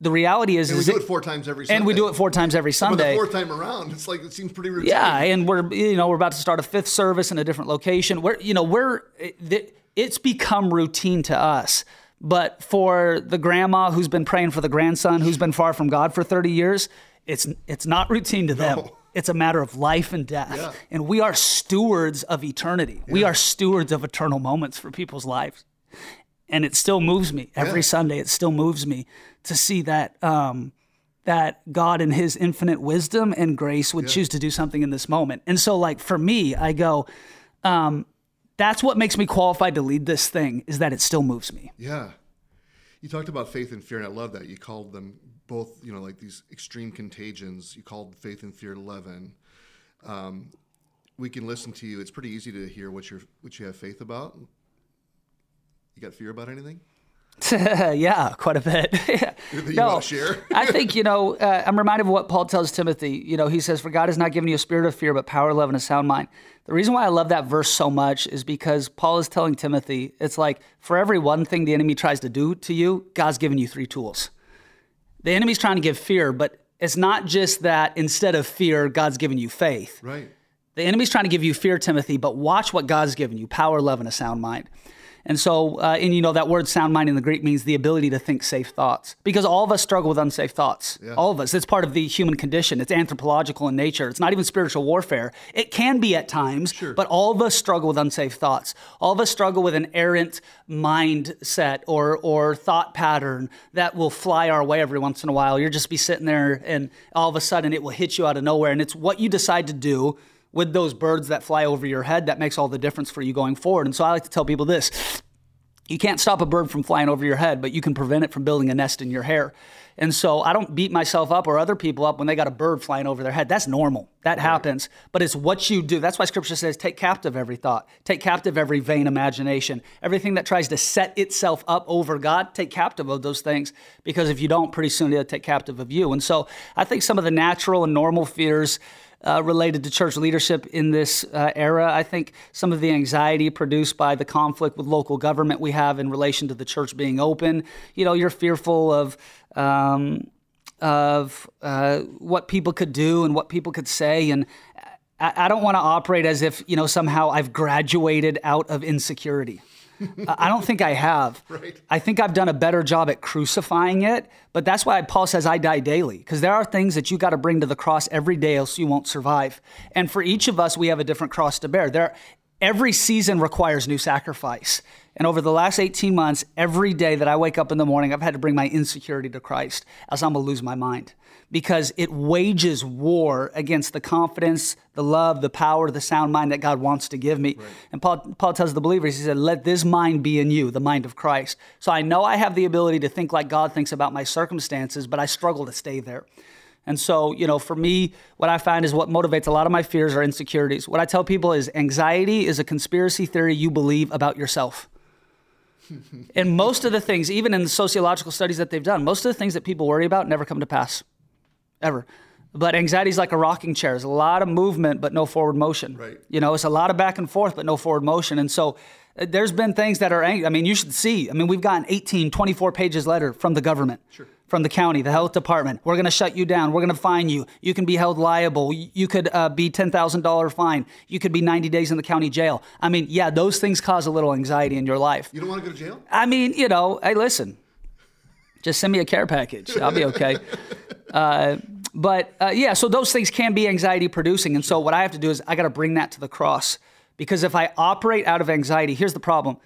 the reality is, and we is do it, it four times every Sunday. And we do it four times every Sunday. the fourth time around, it's like it seems pretty routine. Yeah, and we're you know we're about to start a fifth service in a different location. We're you know we're it, it's become routine to us. But for the grandma who's been praying for the grandson who's been far from God for 30 years, it's it's not routine to them. No. It's a matter of life and death. Yeah. And we are stewards of eternity. Yeah. We are stewards of eternal moments for people's lives. And it still moves me every yeah. Sunday. It still moves me to see that um, that God in His infinite wisdom and grace would choose to do something in this moment. And so, like for me, I go, um, that's what makes me qualified to lead this thing is that it still moves me. Yeah. You talked about faith and fear, and I love that. You called them both, you know, like these extreme contagions. You called faith and fear leaven. Um, we can listen to you. It's pretty easy to hear what you're what you have faith about. You got fear about anything? yeah, quite a bit. no, I think you know. Uh, I'm reminded of what Paul tells Timothy. You know, he says, "For God has not given you a spirit of fear, but power, love, and a sound mind." The reason why I love that verse so much is because Paul is telling Timothy, it's like for every one thing the enemy tries to do to you, God's given you three tools. The enemy's trying to give fear, but it's not just that instead of fear, God's given you faith. Right. The enemy's trying to give you fear, Timothy, but watch what God's given you power, love, and a sound mind. And so, uh, and you know, that word sound mind in the Greek means the ability to think safe thoughts because all of us struggle with unsafe thoughts. Yeah. All of us. It's part of the human condition. It's anthropological in nature. It's not even spiritual warfare. It can be at times, sure. but all of us struggle with unsafe thoughts. All of us struggle with an errant mindset or, or thought pattern that will fly our way every once in a while. You'll just be sitting there and all of a sudden it will hit you out of nowhere. And it's what you decide to do with those birds that fly over your head that makes all the difference for you going forward. And so I like to tell people this you can't stop a bird from flying over your head, but you can prevent it from building a nest in your hair. And so I don't beat myself up or other people up when they got a bird flying over their head. That's normal. That right. happens. But it's what you do. That's why scripture says take captive every thought, take captive every vain imagination. Everything that tries to set itself up over God, take captive of those things. Because if you don't, pretty soon it'll take captive of you. And so I think some of the natural and normal fears uh, related to church leadership in this uh, era. I think some of the anxiety produced by the conflict with local government we have in relation to the church being open. You know, you're fearful of. Um, of uh, what people could do and what people could say, and I, I don't want to operate as if you know somehow I've graduated out of insecurity. I don't think I have. Right. I think I've done a better job at crucifying it, but that's why Paul says I die daily, because there are things that you got to bring to the cross every day, else you won't survive. And for each of us, we have a different cross to bear. There, every season requires new sacrifice. And over the last 18 months, every day that I wake up in the morning, I've had to bring my insecurity to Christ, else I'm going to lose my mind. Because it wages war against the confidence, the love, the power, the sound mind that God wants to give me. Right. And Paul, Paul tells the believers, he said, Let this mind be in you, the mind of Christ. So I know I have the ability to think like God thinks about my circumstances, but I struggle to stay there And so, you know, for me, what I find is what motivates a lot of my fears are insecurities. What I tell people is anxiety is a conspiracy theory you believe about yourself. and most of the things, even in the sociological studies that they've done, most of the things that people worry about never come to pass, ever. But anxiety is like a rocking chair. There's a lot of movement, but no forward motion. Right. You know, it's a lot of back and forth, but no forward motion. And so uh, there's been things that are, I mean, you should see. I mean, we've gotten 18, 24 pages letter from the government. Sure from the county, the health department. We're going to shut you down. We're going to fine you. You can be held liable. You could uh, be $10,000 fine. You could be 90 days in the county jail. I mean, yeah, those things cause a little anxiety in your life. You don't want to go to jail? I mean, you know, hey, listen, just send me a care package. I'll be okay. uh, but uh, yeah, so those things can be anxiety producing. And so what I have to do is I got to bring that to the cross. Because if I operate out of anxiety, here's the problem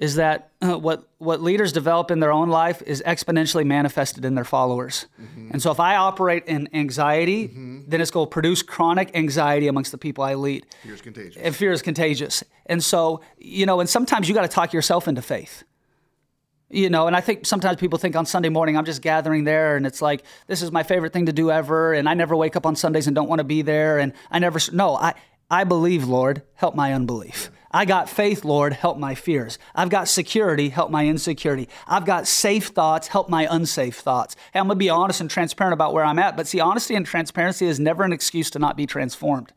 is that uh, what what leaders develop in their own life is exponentially manifested in their followers. Mm-hmm. And so if I operate in anxiety, mm-hmm. then it's going to produce chronic anxiety amongst the people I lead. Fear is contagious. And fear is contagious. And so, you know, and sometimes you got to talk yourself into faith. You know, and I think sometimes people think on Sunday morning I'm just gathering there and it's like this is my favorite thing to do ever and I never wake up on Sundays and don't want to be there and I never no, I I believe, Lord, help my unbelief. I got faith, Lord, help my fears. I've got security, help my insecurity. I've got safe thoughts, help my unsafe thoughts. Hey, I'm to be honest and transparent about where I'm at. But see, honesty and transparency is never an excuse to not be transformed.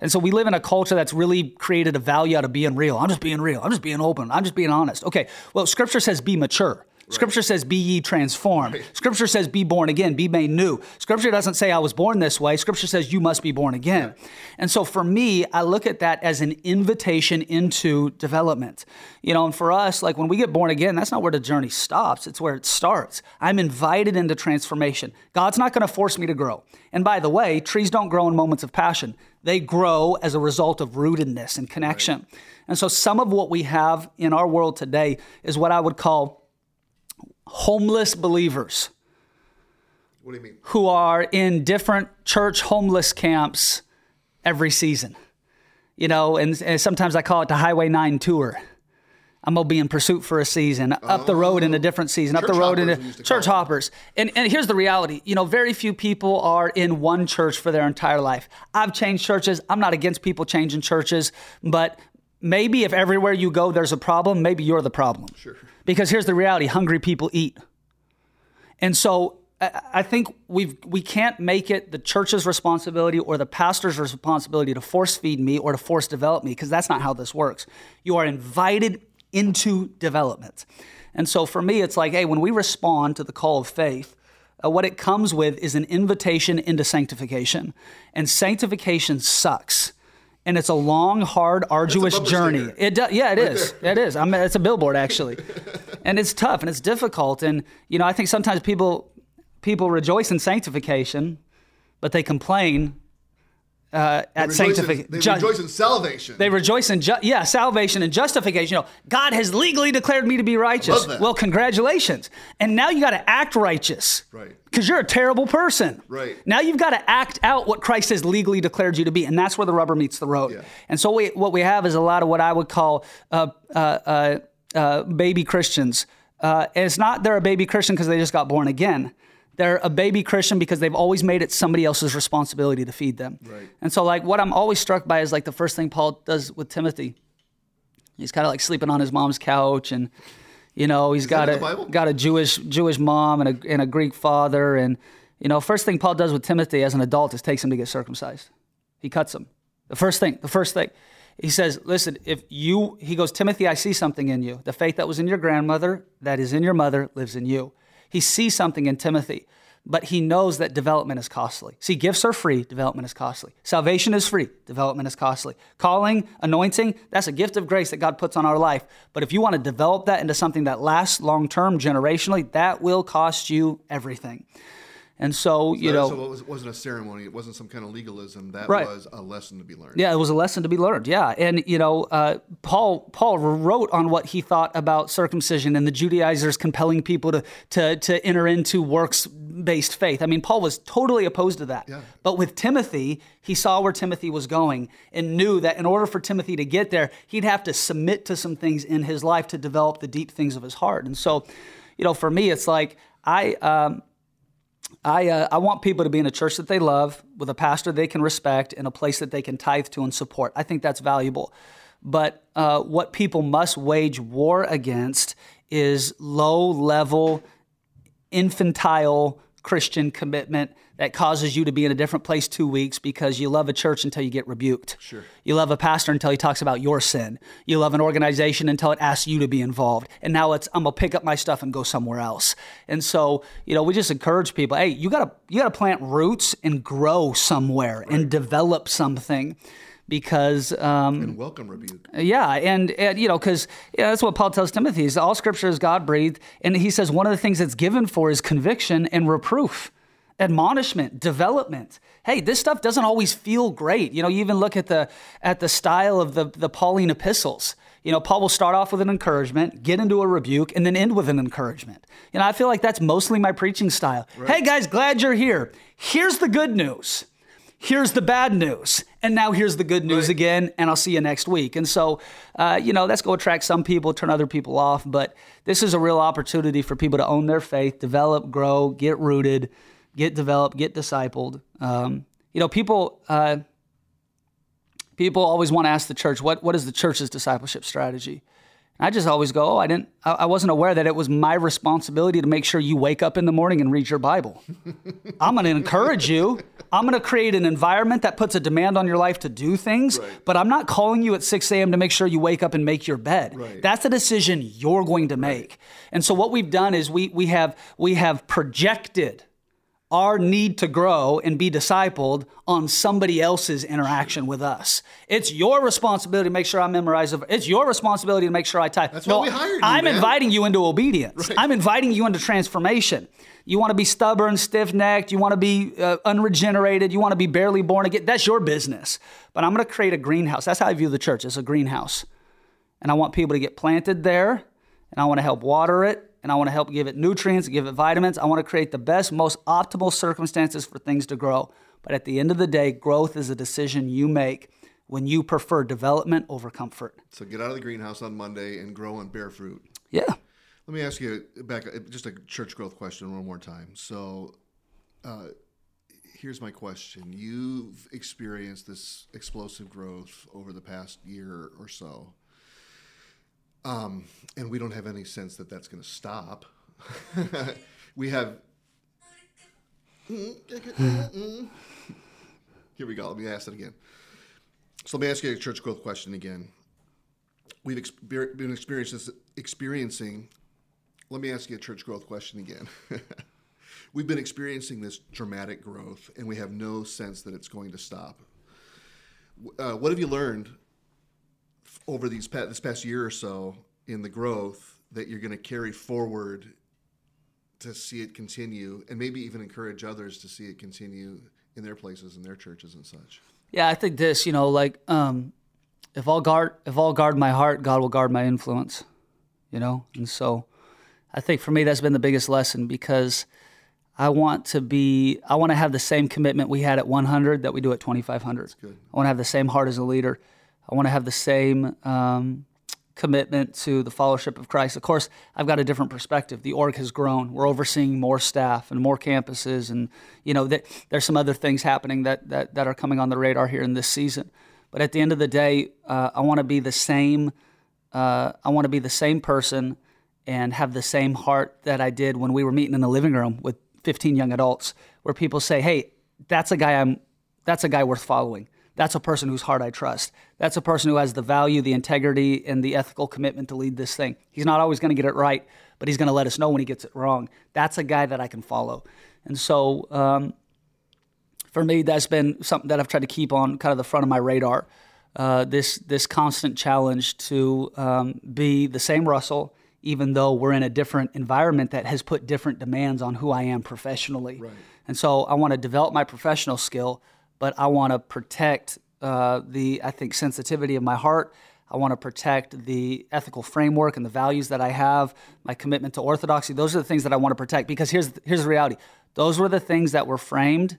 And so we live in a culture that's really created a value out of being real. I'm just being real. I'm just being open. I'm just being honest. Okay, well, scripture says be mature. Scripture says, Be ye transformed. Right. Scripture says, Be born again, be made new. Scripture doesn't say, I was born this way. Scripture says, You must be born again. And so for me, I look at that as an invitation into development. You know, and for us, like when we get born again, that's not where the journey stops, it's where it starts. I'm invited into transformation. God's not going to force me to grow. And by the way, trees don't grow in moments of passion, they grow as a result of rootedness and connection. And so some of what we have in our world today is what I would call homeless believers. What do you mean? Who are in different church homeless camps every season. You know, and, and sometimes I call it the Highway 9 tour. I'm gonna be in pursuit for a season, up the road in a oh. different season, up the road in a church hoppers. And, and here's the reality: you know, very few people are in one church for their entire life. I've changed churches. I'm not against people changing churches, but maybe if everywhere you go there's a problem, maybe you're the problem. Sure. Because here's the reality hungry people eat. And so I think we've, we can't make it the church's responsibility or the pastor's responsibility to force feed me or to force develop me, because that's not how this works. You are invited into development. And so for me, it's like, hey, when we respond to the call of faith, uh, what it comes with is an invitation into sanctification. And sanctification sucks and it's a long, hard, arduous journey. It does, yeah, it right is. There. It is. I mean, it's a billboard actually, and it's tough and it's difficult. And you know, I think sometimes people people rejoice in sanctification, but they complain uh, at sanctification. They ju- rejoice in salvation. They rejoice in ju- yeah salvation and justification. You know, God has legally declared me to be righteous. Well, congratulations. And now you got to act righteous. Right. Because you're a terrible person. Right. Now you've got to act out what Christ has legally declared you to be, and that's where the rubber meets the road. Yeah. And so we, what we have is a lot of what I would call uh, uh, uh, uh baby Christians. Uh, and it's not they're a baby Christian because they just got born again they're a baby Christian because they've always made it somebody else's responsibility to feed them. Right. And so, like, what I'm always struck by is like the first thing Paul does with Timothy. He's kind of like sleeping on his mom's couch, and you know he's is got a got a Jewish Jewish mom and a and a Greek father, and you know first thing Paul does with Timothy as an adult is takes him to get circumcised. He cuts him. The first thing, the first thing. He says, Listen, if you, he goes, Timothy, I see something in you. The faith that was in your grandmother, that is in your mother, lives in you. He sees something in Timothy, but he knows that development is costly. See, gifts are free, development is costly. Salvation is free, development is costly. Calling, anointing, that's a gift of grace that God puts on our life. But if you want to develop that into something that lasts long term, generationally, that will cost you everything. And so, you know, so it was, not a ceremony. It wasn't some kind of legalism. That right. was a lesson to be learned. Yeah, it was a lesson to be learned. Yeah, and you know, uh, Paul Paul wrote on what he thought about circumcision and the Judaizers compelling people to to to enter into works based faith. I mean, Paul was totally opposed to that. Yeah. But with Timothy, he saw where Timothy was going and knew that in order for Timothy to get there, he'd have to submit to some things in his life to develop the deep things of his heart. And so, you know, for me, it's like I. Um, I, uh, I want people to be in a church that they love, with a pastor they can respect, and a place that they can tithe to and support. I think that's valuable. But uh, what people must wage war against is low level, infantile Christian commitment that causes you to be in a different place two weeks because you love a church until you get rebuked. Sure. You love a pastor until he talks about your sin. You love an organization until it asks you to be involved. And now it's I'm gonna pick up my stuff and go somewhere else. And so, you know, we just encourage people, hey, you gotta you gotta plant roots and grow somewhere right. and develop something because um, and welcome rebuke. Yeah, and, and you know, because yeah, that's what Paul tells Timothy: is all Scripture is God breathed, and he says one of the things that's given for is conviction and reproof admonishment, development. Hey, this stuff doesn't always feel great. You know, you even look at the at the style of the the Pauline epistles. You know, Paul will start off with an encouragement, get into a rebuke, and then end with an encouragement. You know, I feel like that's mostly my preaching style. Right. Hey guys, glad you're here. Here's the good news. Here's the bad news. And now here's the good news right. again, and I'll see you next week. And so, uh, you know, that's going to attract some people, turn other people off. But this is a real opportunity for people to own their faith, develop, grow, get rooted, get developed, get discipled. Um, you know, people uh, people always want to ask the church, what what is the church's discipleship strategy? I just always go, oh, I didn't, I, I wasn't aware that it was my responsibility to make sure you wake up in the morning and read your Bible. I'm going to encourage you. I'm going to create an environment that puts a demand on your life to do things, right. but I'm not calling you at 6 a.m. to make sure you wake up and make your bed. Right. That's a decision you're going to make. Right. And so what we've done is we we have we have projected our need to grow and be discipled on somebody else's interaction with us. It's your responsibility to make sure I memorize. It. It's your responsibility to make sure I type. That's no, why we hired you. I'm man. inviting you into obedience. Right. I'm inviting you into transformation. You want to be stubborn, stiff necked. You want to be uh, unregenerated. You want to be barely born again. That's your business. But I'm going to create a greenhouse. That's how I view the church. It's a greenhouse. And I want people to get planted there, and I want to help water it and I want to help give it nutrients, give it vitamins. I want to create the best, most optimal circumstances for things to grow. But at the end of the day, growth is a decision you make when you prefer development over comfort. So get out of the greenhouse on Monday and grow and bear fruit. Yeah. Let me ask you back just a church growth question one more time. So uh, here's my question. You've experienced this explosive growth over the past year or so. Um, and we don't have any sense that that's going to stop. we have. Here we go. Let me ask it again. So let me ask you a church growth question again. We've exper- been experiencing. Let me ask you a church growth question again. We've been experiencing this dramatic growth, and we have no sense that it's going to stop. Uh, what have you learned over these this past year or so in the growth that you're going to carry forward to see it continue and maybe even encourage others to see it continue in their places in their churches and such? Yeah i think this you know like um, if i'll guard if i'll guard my heart god will guard my influence you know? And so i think for me that's been the biggest lesson because i want to be i want to have the same commitment we had at 100 that we do at 2500 i want to have the same heart as a leader I want to have the same um, commitment to the fellowship of Christ. Of course, I've got a different perspective. The org has grown. We're overseeing more staff and more campuses, and you know, th- there's some other things happening that, that that are coming on the radar here in this season. But at the end of the day, uh, I want to be the same. Uh, I want to be the same person and have the same heart that I did when we were meeting in the living room with 15 young adults, where people say, "Hey, that's a guy I'm. That's a guy worth following." That's a person whose heart I trust. That's a person who has the value, the integrity, and the ethical commitment to lead this thing. He's not always going to get it right, but he's going to let us know when he gets it wrong. That's a guy that I can follow. And so, um, for me, that's been something that I've tried to keep on kind of the front of my radar. Uh, this this constant challenge to um, be the same Russell, even though we're in a different environment that has put different demands on who I am professionally. Right. And so, I want to develop my professional skill but I want to protect uh, the, I think, sensitivity of my heart. I want to protect the ethical framework and the values that I have, my commitment to orthodoxy. Those are the things that I want to protect because here's, here's the reality those were the things that were framed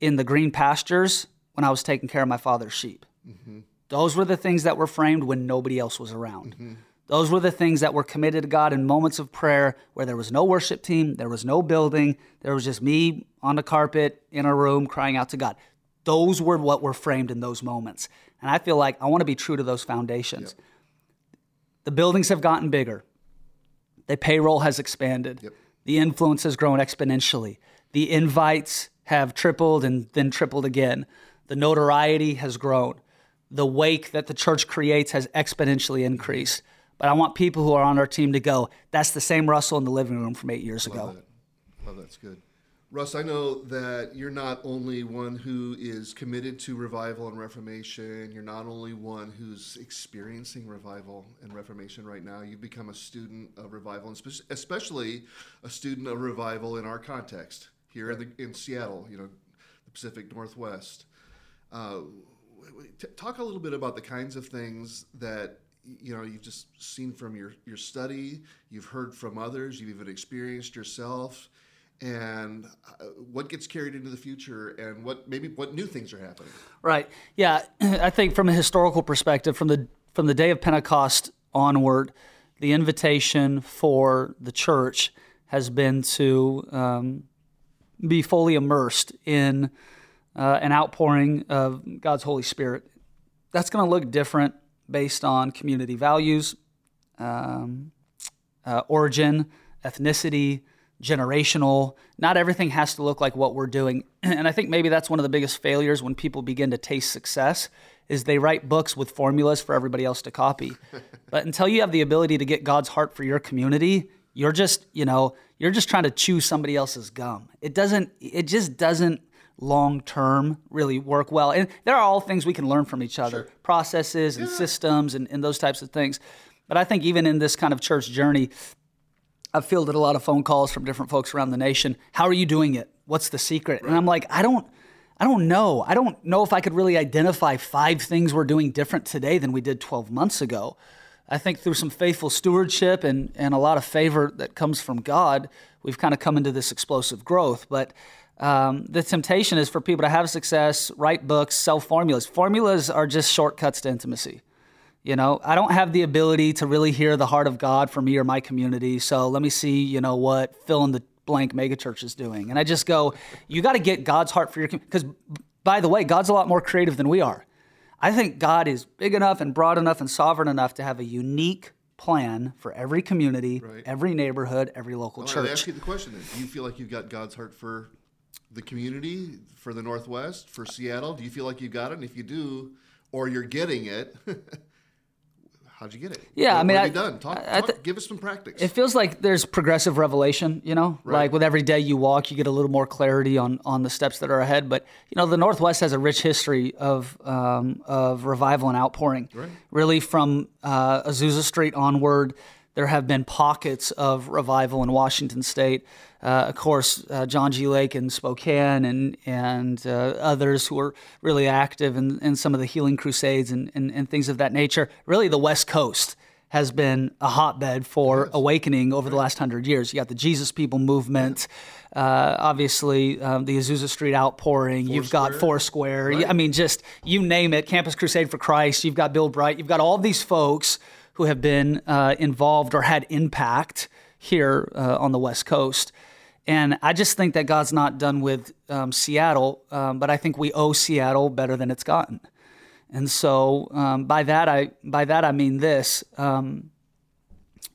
in the green pastures when I was taking care of my father's sheep. Mm-hmm. Those were the things that were framed when nobody else was around. Mm-hmm. Those were the things that were committed to God in moments of prayer where there was no worship team, there was no building, there was just me on the carpet in a room crying out to God. Those were what were framed in those moments. And I feel like I want to be true to those foundations. Yep. The buildings have gotten bigger. The payroll has expanded. Yep. The influence has grown exponentially. The invites have tripled and then tripled again. The notoriety has grown. The wake that the church creates has exponentially increased. But I want people who are on our team to go, that's the same Russell in the living room from eight years Love ago. That. Love that's good. Russ, I know that you're not only one who is committed to revival and reformation, you're not only one who's experiencing revival and reformation right now, you've become a student of revival, and especially a student of revival in our context here in, the, in Seattle, you know, the Pacific Northwest. Uh, t- talk a little bit about the kinds of things that you know you've just seen from your, your study, you've heard from others, you've even experienced yourself. And uh, what gets carried into the future and what maybe what new things are happening? Right. Yeah i think from a historical perspective from the from the day of pentecost onward the invitation for the church has been to um, be fully immersed in uh, an outpouring of god's holy spirit. That's going to look different based on community values um, uh, origin ethnicity generational. Not everything has to look like what we're doing. And I think maybe that's one of the biggest failures when people begin to taste success is they write books with formulas for everybody else to copy. but until you have the ability to get God's heart for your community, you're just, you know, you're just trying to chew somebody else's gum. It doesn't it just doesn't long term really work well. And there are all things we can learn from each other, sure. processes and yeah. systems and, and those types of things. But I think even in this kind of church journey, I've fielded a lot of phone calls from different folks around the nation. How are you doing it? What's the secret? And I'm like, I don't I don't know. I don't know if I could really identify five things we're doing different today than we did 12 months ago. I think through some faithful stewardship and, and a lot of favor that comes from God, we've kind of come into this explosive growth. But um, the temptation is for people to have success, write books, sell formulas. Formulas are just shortcuts to intimacy. You know, I don't have the ability to really hear the heart of God for me or my community. So let me see, you know, what fill in the blank megachurch is doing. And I just go, you got to get God's heart for your community. because by the way, God's a lot more creative than we are. I think God is big enough and broad enough and sovereign enough to have a unique plan for every community, right. every neighborhood, every local church. I ask you the question: then. Do you feel like you've got God's heart for the community, for the Northwest, for Seattle? Do you feel like you've got it? And if you do, or you're getting it, how'd you get it? Yeah, what, I mean, you done? Talk, I, talk, give us some practice. It feels like there's progressive revelation. You know, right. like with every day you walk, you get a little more clarity on on the steps that are ahead. But you know, the Northwest has a rich history of um, of revival and outpouring. Right. Really, from uh, Azusa Street onward, there have been pockets of revival in Washington State. Uh, of course, uh, John G. Lake in Spokane and and uh, others who are really active in, in some of the healing crusades and, and, and, things of that nature. Really, the West Coast has been a hotbed for yes. awakening over the last hundred years. You got the Jesus People movement, uh, obviously um, the Azusa Street outpouring. Four You've got Foursquare. Right. I mean, just you name it. Campus Crusade for Christ. You've got Bill Bright. You've got all these folks who have been uh, involved or had impact here uh, on the West Coast. And I just think that God's not done with um, Seattle, um, but I think we owe Seattle better than it's gotten. And so um, by that I by that I mean this. Um,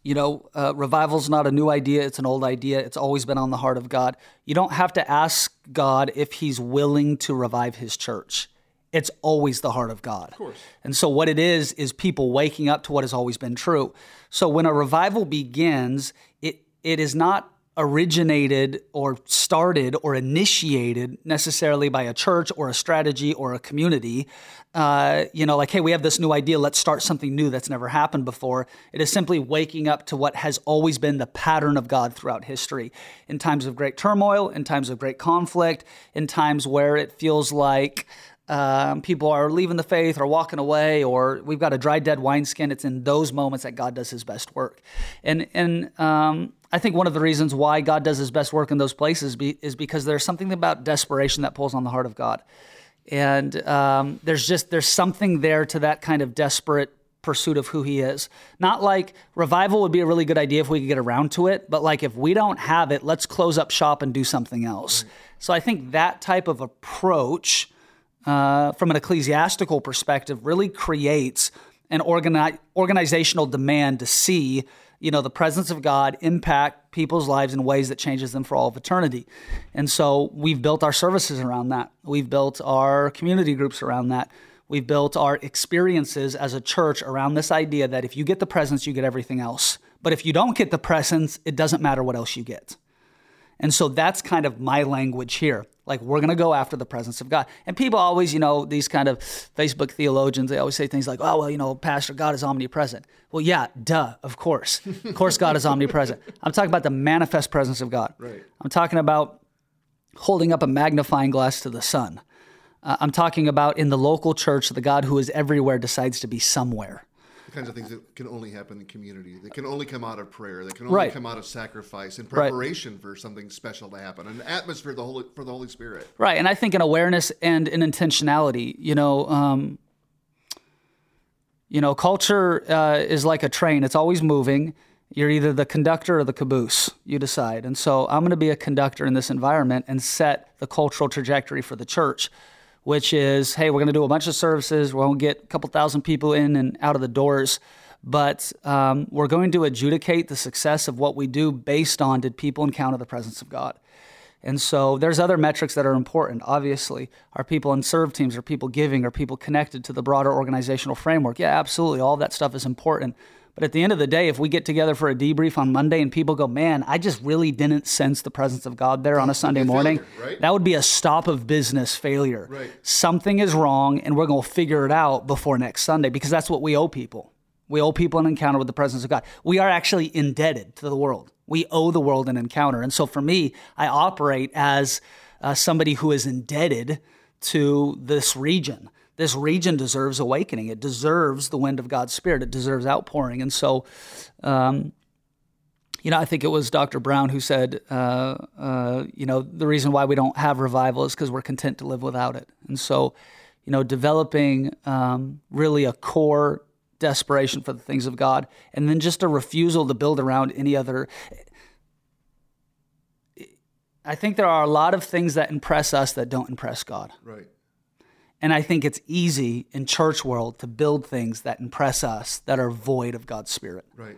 you know, uh, revival's not a new idea; it's an old idea. It's always been on the heart of God. You don't have to ask God if He's willing to revive His church. It's always the heart of God. Of course. And so what it is is people waking up to what has always been true. So when a revival begins, it it is not originated or started or initiated necessarily by a church or a strategy or a community. Uh, you know, like, hey, we have this new idea, let's start something new that's never happened before. It is simply waking up to what has always been the pattern of God throughout history. In times of great turmoil, in times of great conflict, in times where it feels like um, people are leaving the faith or walking away, or we've got a dry, dead wineskin. It's in those moments that God does His best work, and and um, I think one of the reasons why God does His best work in those places be, is because there's something about desperation that pulls on the heart of God, and um, there's just there's something there to that kind of desperate pursuit of who he is. Not like revival would be a really good idea if we could get around to it, but like if we don't have it, let's close up shop and do something else. Right. So I think that type of approach uh, from an ecclesiastical perspective really creates an organi- organizational demand to see you know the presence of god impact people's lives in ways that changes them for all of eternity and so we've built our services around that we've built our community groups around that We've built our experiences as a church around this idea that if you get the presence, you get everything else. But if you don't get the presence, it doesn't matter what else you get. And so that's kind of my language here. Like, we're going to go after the presence of God. And people always, you know, these kind of Facebook theologians, they always say things like, oh, well, you know, Pastor, God is omnipresent. Well, yeah, duh, of course. Of course, God is omnipresent. I'm talking about the manifest presence of God. Right. I'm talking about holding up a magnifying glass to the sun. Uh, I'm talking about in the local church, the God who is everywhere decides to be somewhere. Kinds of things that can only happen in community. That can only come out of prayer. That can only right. come out of sacrifice and preparation right. for something special to happen, an atmosphere the Holy, for the Holy Spirit. Right, and I think an awareness and an intentionality. You know, um, you know, culture uh, is like a train; it's always moving. You're either the conductor or the caboose. You decide. And so, I'm going to be a conductor in this environment and set the cultural trajectory for the church which is, hey, we're going to do a bunch of services. We're going to get a couple thousand people in and out of the doors. But um, we're going to adjudicate the success of what we do based on did people encounter the presence of God? And so there's other metrics that are important. Obviously, are people in serve teams? Are people giving? Are people connected to the broader organizational framework? Yeah, absolutely. All that stuff is important. But at the end of the day, if we get together for a debrief on Monday and people go, man, I just really didn't sense the presence of God there on a Sunday morning, failure, right? that would be a stop of business failure. Right. Something is wrong, and we're going to figure it out before next Sunday because that's what we owe people. We owe people an encounter with the presence of God. We are actually indebted to the world. We owe the world an encounter. And so for me, I operate as uh, somebody who is indebted to this region this region deserves awakening. It deserves the wind of God's Spirit. It deserves outpouring. And so, um, you know, I think it was Dr. Brown who said, uh, uh, you know, the reason why we don't have revival is because we're content to live without it. And so, you know, developing um, really a core desperation for the things of God, and then just a refusal to build around any other. I think there are a lot of things that impress us that don't impress God. Right. And I think it's easy in church world to build things that impress us that are void of God's spirit. Right.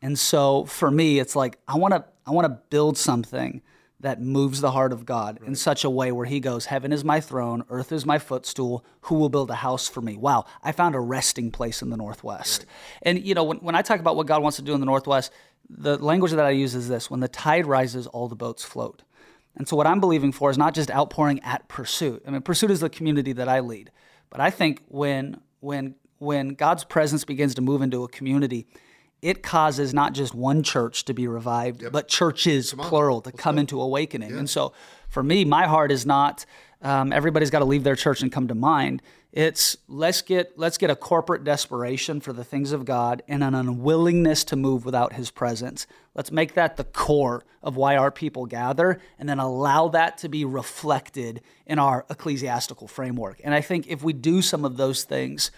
And so for me, it's like I want to I want to build something that moves the heart of God right. in such a way where he goes, Heaven is my throne, earth is my footstool. Who will build a house for me? Wow, I found a resting place in the Northwest. Right. And, you know, when, when I talk about what God wants to do in the Northwest, the language that I use is this when the tide rises, all the boats float. And so what I'm believing for is not just outpouring at Pursuit. I mean, Pursuit is the community that I lead. But I think when when when God's presence begins to move into a community, it causes not just one church to be revived, yep. but churches plural to Let's come go. into awakening. Yeah. And so for me, my heart is not um, everybody's got to leave their church and come to mind. It's let's get let's get a corporate desperation for the things of God and an unwillingness to move without His presence. Let's make that the core of why our people gather, and then allow that to be reflected in our ecclesiastical framework. And I think if we do some of those things,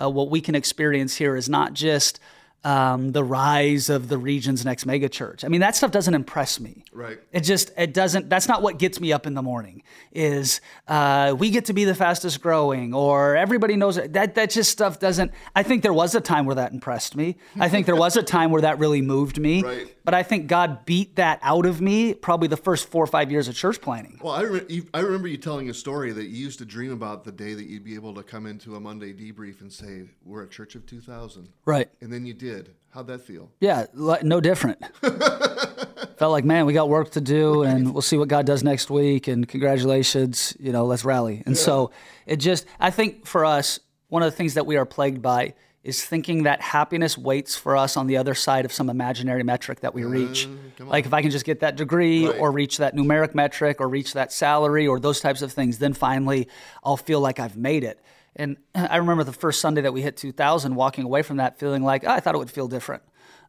uh, what we can experience here is not just um, the rise of the region's next megachurch. I mean, that stuff doesn't impress me. Right. It just it doesn't. That's not what gets me up in the morning. Is uh, we get to be the fastest growing, or everybody knows it. that. That just stuff doesn't. I think there was a time where that impressed me. I think there was a time where that really moved me. Right. But I think God beat that out of me probably the first four or five years of church planning. Well, I, re- I remember you telling a story that you used to dream about the day that you'd be able to come into a Monday debrief and say, "We're a church of 2,000." Right. And then you did did. How'd that feel? Yeah, no different. Felt like, man, we got work to do, and we'll see what God does next week. And congratulations, you know, let's rally. And yeah. so it just, I think for us, one of the things that we are plagued by is thinking that happiness waits for us on the other side of some imaginary metric that we uh, reach. Uh, like if I can just get that degree right. or reach that numeric metric or reach that salary or those types of things, then finally I'll feel like I've made it. And I remember the first Sunday that we hit 2,000, walking away from that feeling like, oh, I thought it would feel different.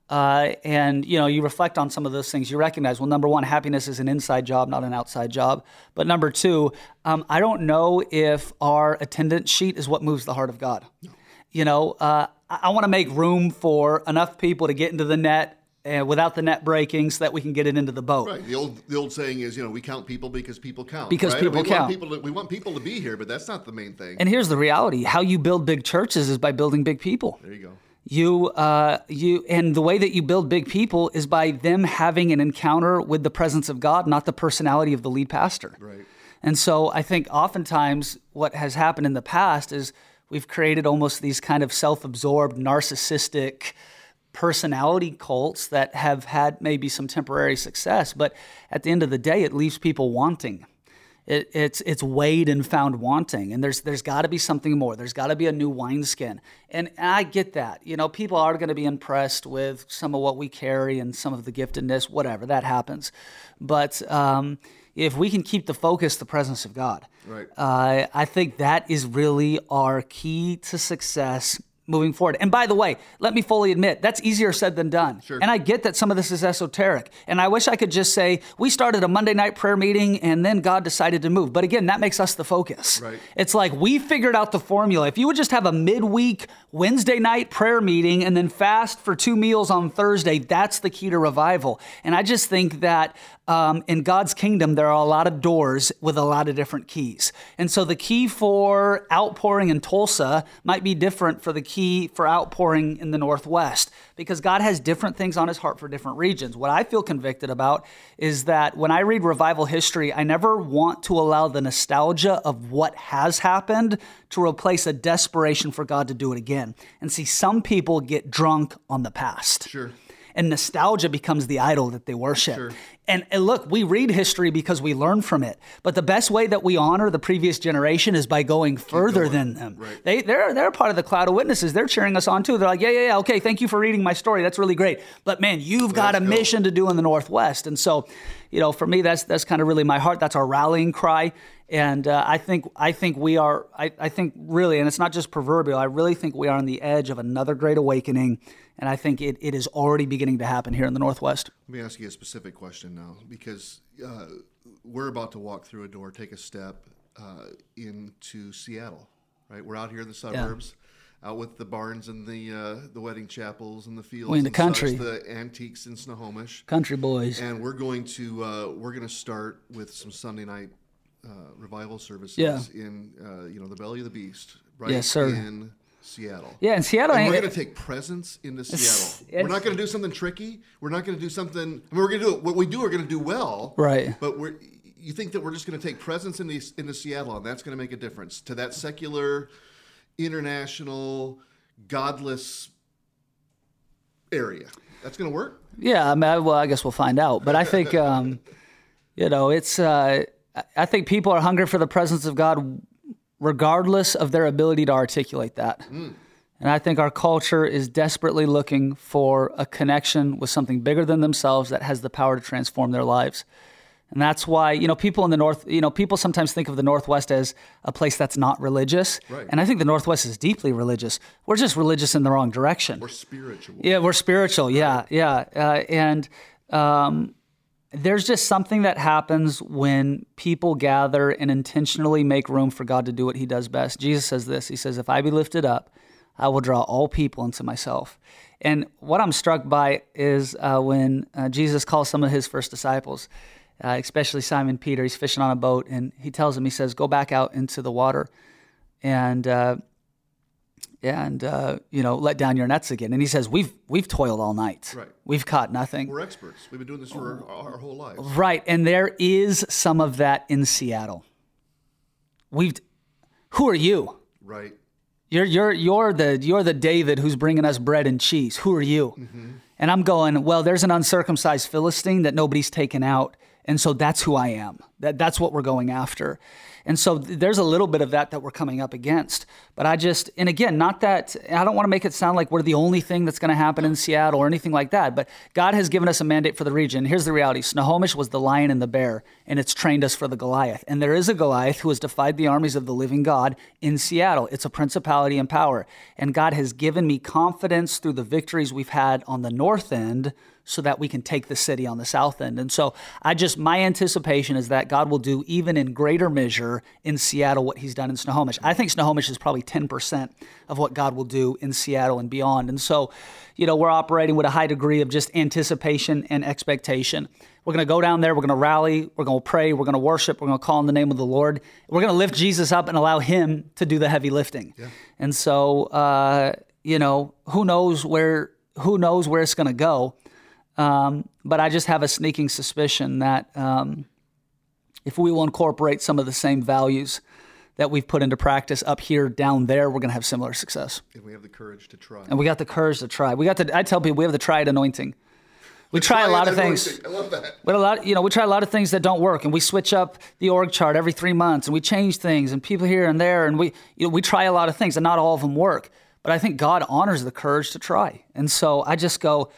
Uh, and you know, you reflect on some of those things. You recognize, well, number one, happiness is an inside job, not an outside job. But number two, um, I don't know if our attendance sheet is what moves the heart of God. No. You know, uh, I, I want to make room for enough people to get into the net uh, without the net breaking so that we can get it into the boat. Right. The old the old saying is, you know, we count people because people count. Because right? people we count. Want people to, we want people to be here, but that's not the main thing. And here's the reality: how you build big churches is by building big people. there you go. You, uh, you, and the way that you build big people is by them having an encounter with the presence of God, not the personality of the lead pastor. Right. And so I think oftentimes what has happened in the past is we've created almost these kind of self-absorbed, narcissistic personality cults that have had maybe some temporary success, but at the end of the day, it leaves people wanting. It, it's it's weighed and found wanting, and there's there's got to be something more. There's got to be a new wineskin, and, and I get that. You know, people are going to be impressed with some of what we carry and some of the giftedness, whatever that happens. But um, if we can keep the focus, the presence of God, Right. uh, I think that is really our key to success moving forward. And by the way, let me fully admit that's easier said than done. Sure. And I get that some of this is esoteric. And I wish I could just say we started a Monday night prayer meeting and then God decided to move. But again, that makes us the focus. Right. It's like we figured out the formula. If you would just have a midweek Wednesday night prayer meeting and then fast for two meals on Thursday, that's the key to revival. And I just think that um, in God's kingdom, there are a lot of doors with a lot of different keys. And so the key for outpouring in Tulsa might be different for the key for outpouring in the Northwest because God has different things on his heart for different regions. What I feel convicted about is that when I read revival history, I never want to allow the nostalgia of what has happened to replace a desperation for God to do it again. And see, some people get drunk on the past Sure. and nostalgia becomes the idol that they worship. And, and look, we read history because we learn from it. But the best way that we honor the previous generation is by going further than them. Right. They, they're, they're part of the cloud of witnesses. They're cheering us on too. They're like, yeah, yeah, yeah, okay, thank you for reading my story. That's really great. But man, you've got a Let's go. mission to do in the Northwest. And so, you know, for me, that's that's kind of really my heart. That's our rallying cry. And uh, I think I think we are. I, I think really, and it's not just proverbial. I really think we are on the edge of another great awakening, and I think it, it is already beginning to happen here in the Northwest. Let me ask you a specific question now, because uh, we're about to walk through a door, take a step uh, into Seattle. Right, we're out here in the suburbs, out with the barns and the uh, the wedding chapels and the fields, We in the and such, country. the antiques in Snohomish, Country boys. and we're going to uh, we're going to start with some Sunday night uh, revival services Yeah. in uh, you know the belly of the beast, right? Yes, sir. In Seattle. Yeah, and Seattle And ain't. we're going to take presence into Seattle. we're not going to do something tricky. We're not going to do something. I mean, we're going to do. What we do, we're going to do well. Right. But we're. You think that we're just going to take presence into into Seattle, and that's going to make a difference to that secular, international, godless area. That's going to work. Yeah, I mean, I- well, I guess we'll find out. But I think, um, you know, it's. Uh, I think people are hungry for the presence of God, regardless of their ability to articulate that. And I think our culture is desperately looking for a connection with something bigger than themselves that has the power to transform their lives. And that's why, you know, people in the North, you know, people sometimes think of the Northwest as a place that's not religious. Right. And I think the Northwest is deeply religious. We're just religious in the wrong direction. We're spiritual. Yeah, we're spiritual. Yeah, yeah, uh, and um, there's just something that happens when people gather and intentionally make room for God to do what He does best. Jesus says this. He says, "If I be lifted up, I will draw all people into myself." And what I'm struck by is uh, when uh, Jesus calls some of His first disciples, uh, especially Simon Peter. He's fishing on a boat, and He tells him, He says, "Go back out into the water." And uh, and uh, you know let down your nets again. And he says, "We've we've toiled all night. Right. We've caught nothing. We're experts. We've been doing this for our, our whole lives. Right, and there is some of that in Seattle. We've. Who are you? Right. You're you're you're the you're the David who's bringing us bread and cheese. Who are you? And I'm going. Well, there's an uncircumcised Philistine that nobody's taken out, and so that's who I am. That that's what we're going after. And so there's a little bit of that that we're coming up against. But I just, and again, not that I don't want to make it sound like we're the only thing that's going to happen in Seattle or anything like that. But God has given us a mandate for the region. Here's the reality: Snohomish was the lion and the bear, and it's trained us for the Goliath. And there is a Goliath who has defied the armies of the living God in Seattle. It's a principality and power. And God has given me confidence through the victories we've had on the north end so that we can take the city on the south end. And so I just, my anticipation is that God will do even in greater measure in Seattle what he's done in Snohomish. I think Snohomish is probably 10% of what God will do in Seattle and beyond. And so, you know, we're operating with a high degree of just anticipation and expectation. We're going to go down there. We're going to rally. We're going to pray. We're going to worship. We're going to call in the name of the Lord. We're going to lift Jesus up and allow Him to do the heavy lifting. Yeah. And so, uh, you know, who knows where who knows where it's going to go. Um, but I just have a sneaking suspicion that um, if we will incorporate some of the same values that we've put into practice up here, down there, we're going to have similar success. And we have the courage to try. And we got the courage to try. We got the. I tell people we have the tried anointing. We try a lot of things. I love that. We a lot, you know, we try a lot of things that don't work, and we switch up the org chart every three months, and we change things, and people here and there, and we, you know, we try a lot of things, and not all of them work. But I think God honors the courage to try, and so I just go,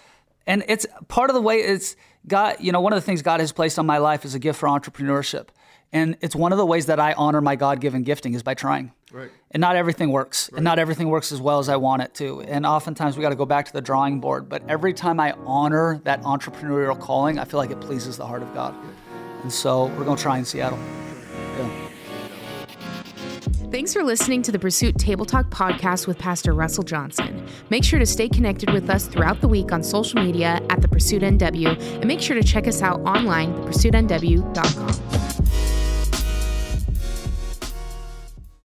and it's part of the way it's God. You know, one of the things God has placed on my life is a gift for entrepreneurship. And it's one of the ways that I honor my God given gifting is by trying. Right. And not everything works. Right. And not everything works as well as I want it to. And oftentimes we got to go back to the drawing board. But every time I honor that entrepreneurial calling, I feel like it pleases the heart of God. And so we're going to try in Seattle. Thanks for listening to the Pursuit Table Talk podcast with Pastor Russell Johnson. Make sure to stay connected with us throughout the week on social media at The Pursuit NW and make sure to check us out online, thepursuitnw.com.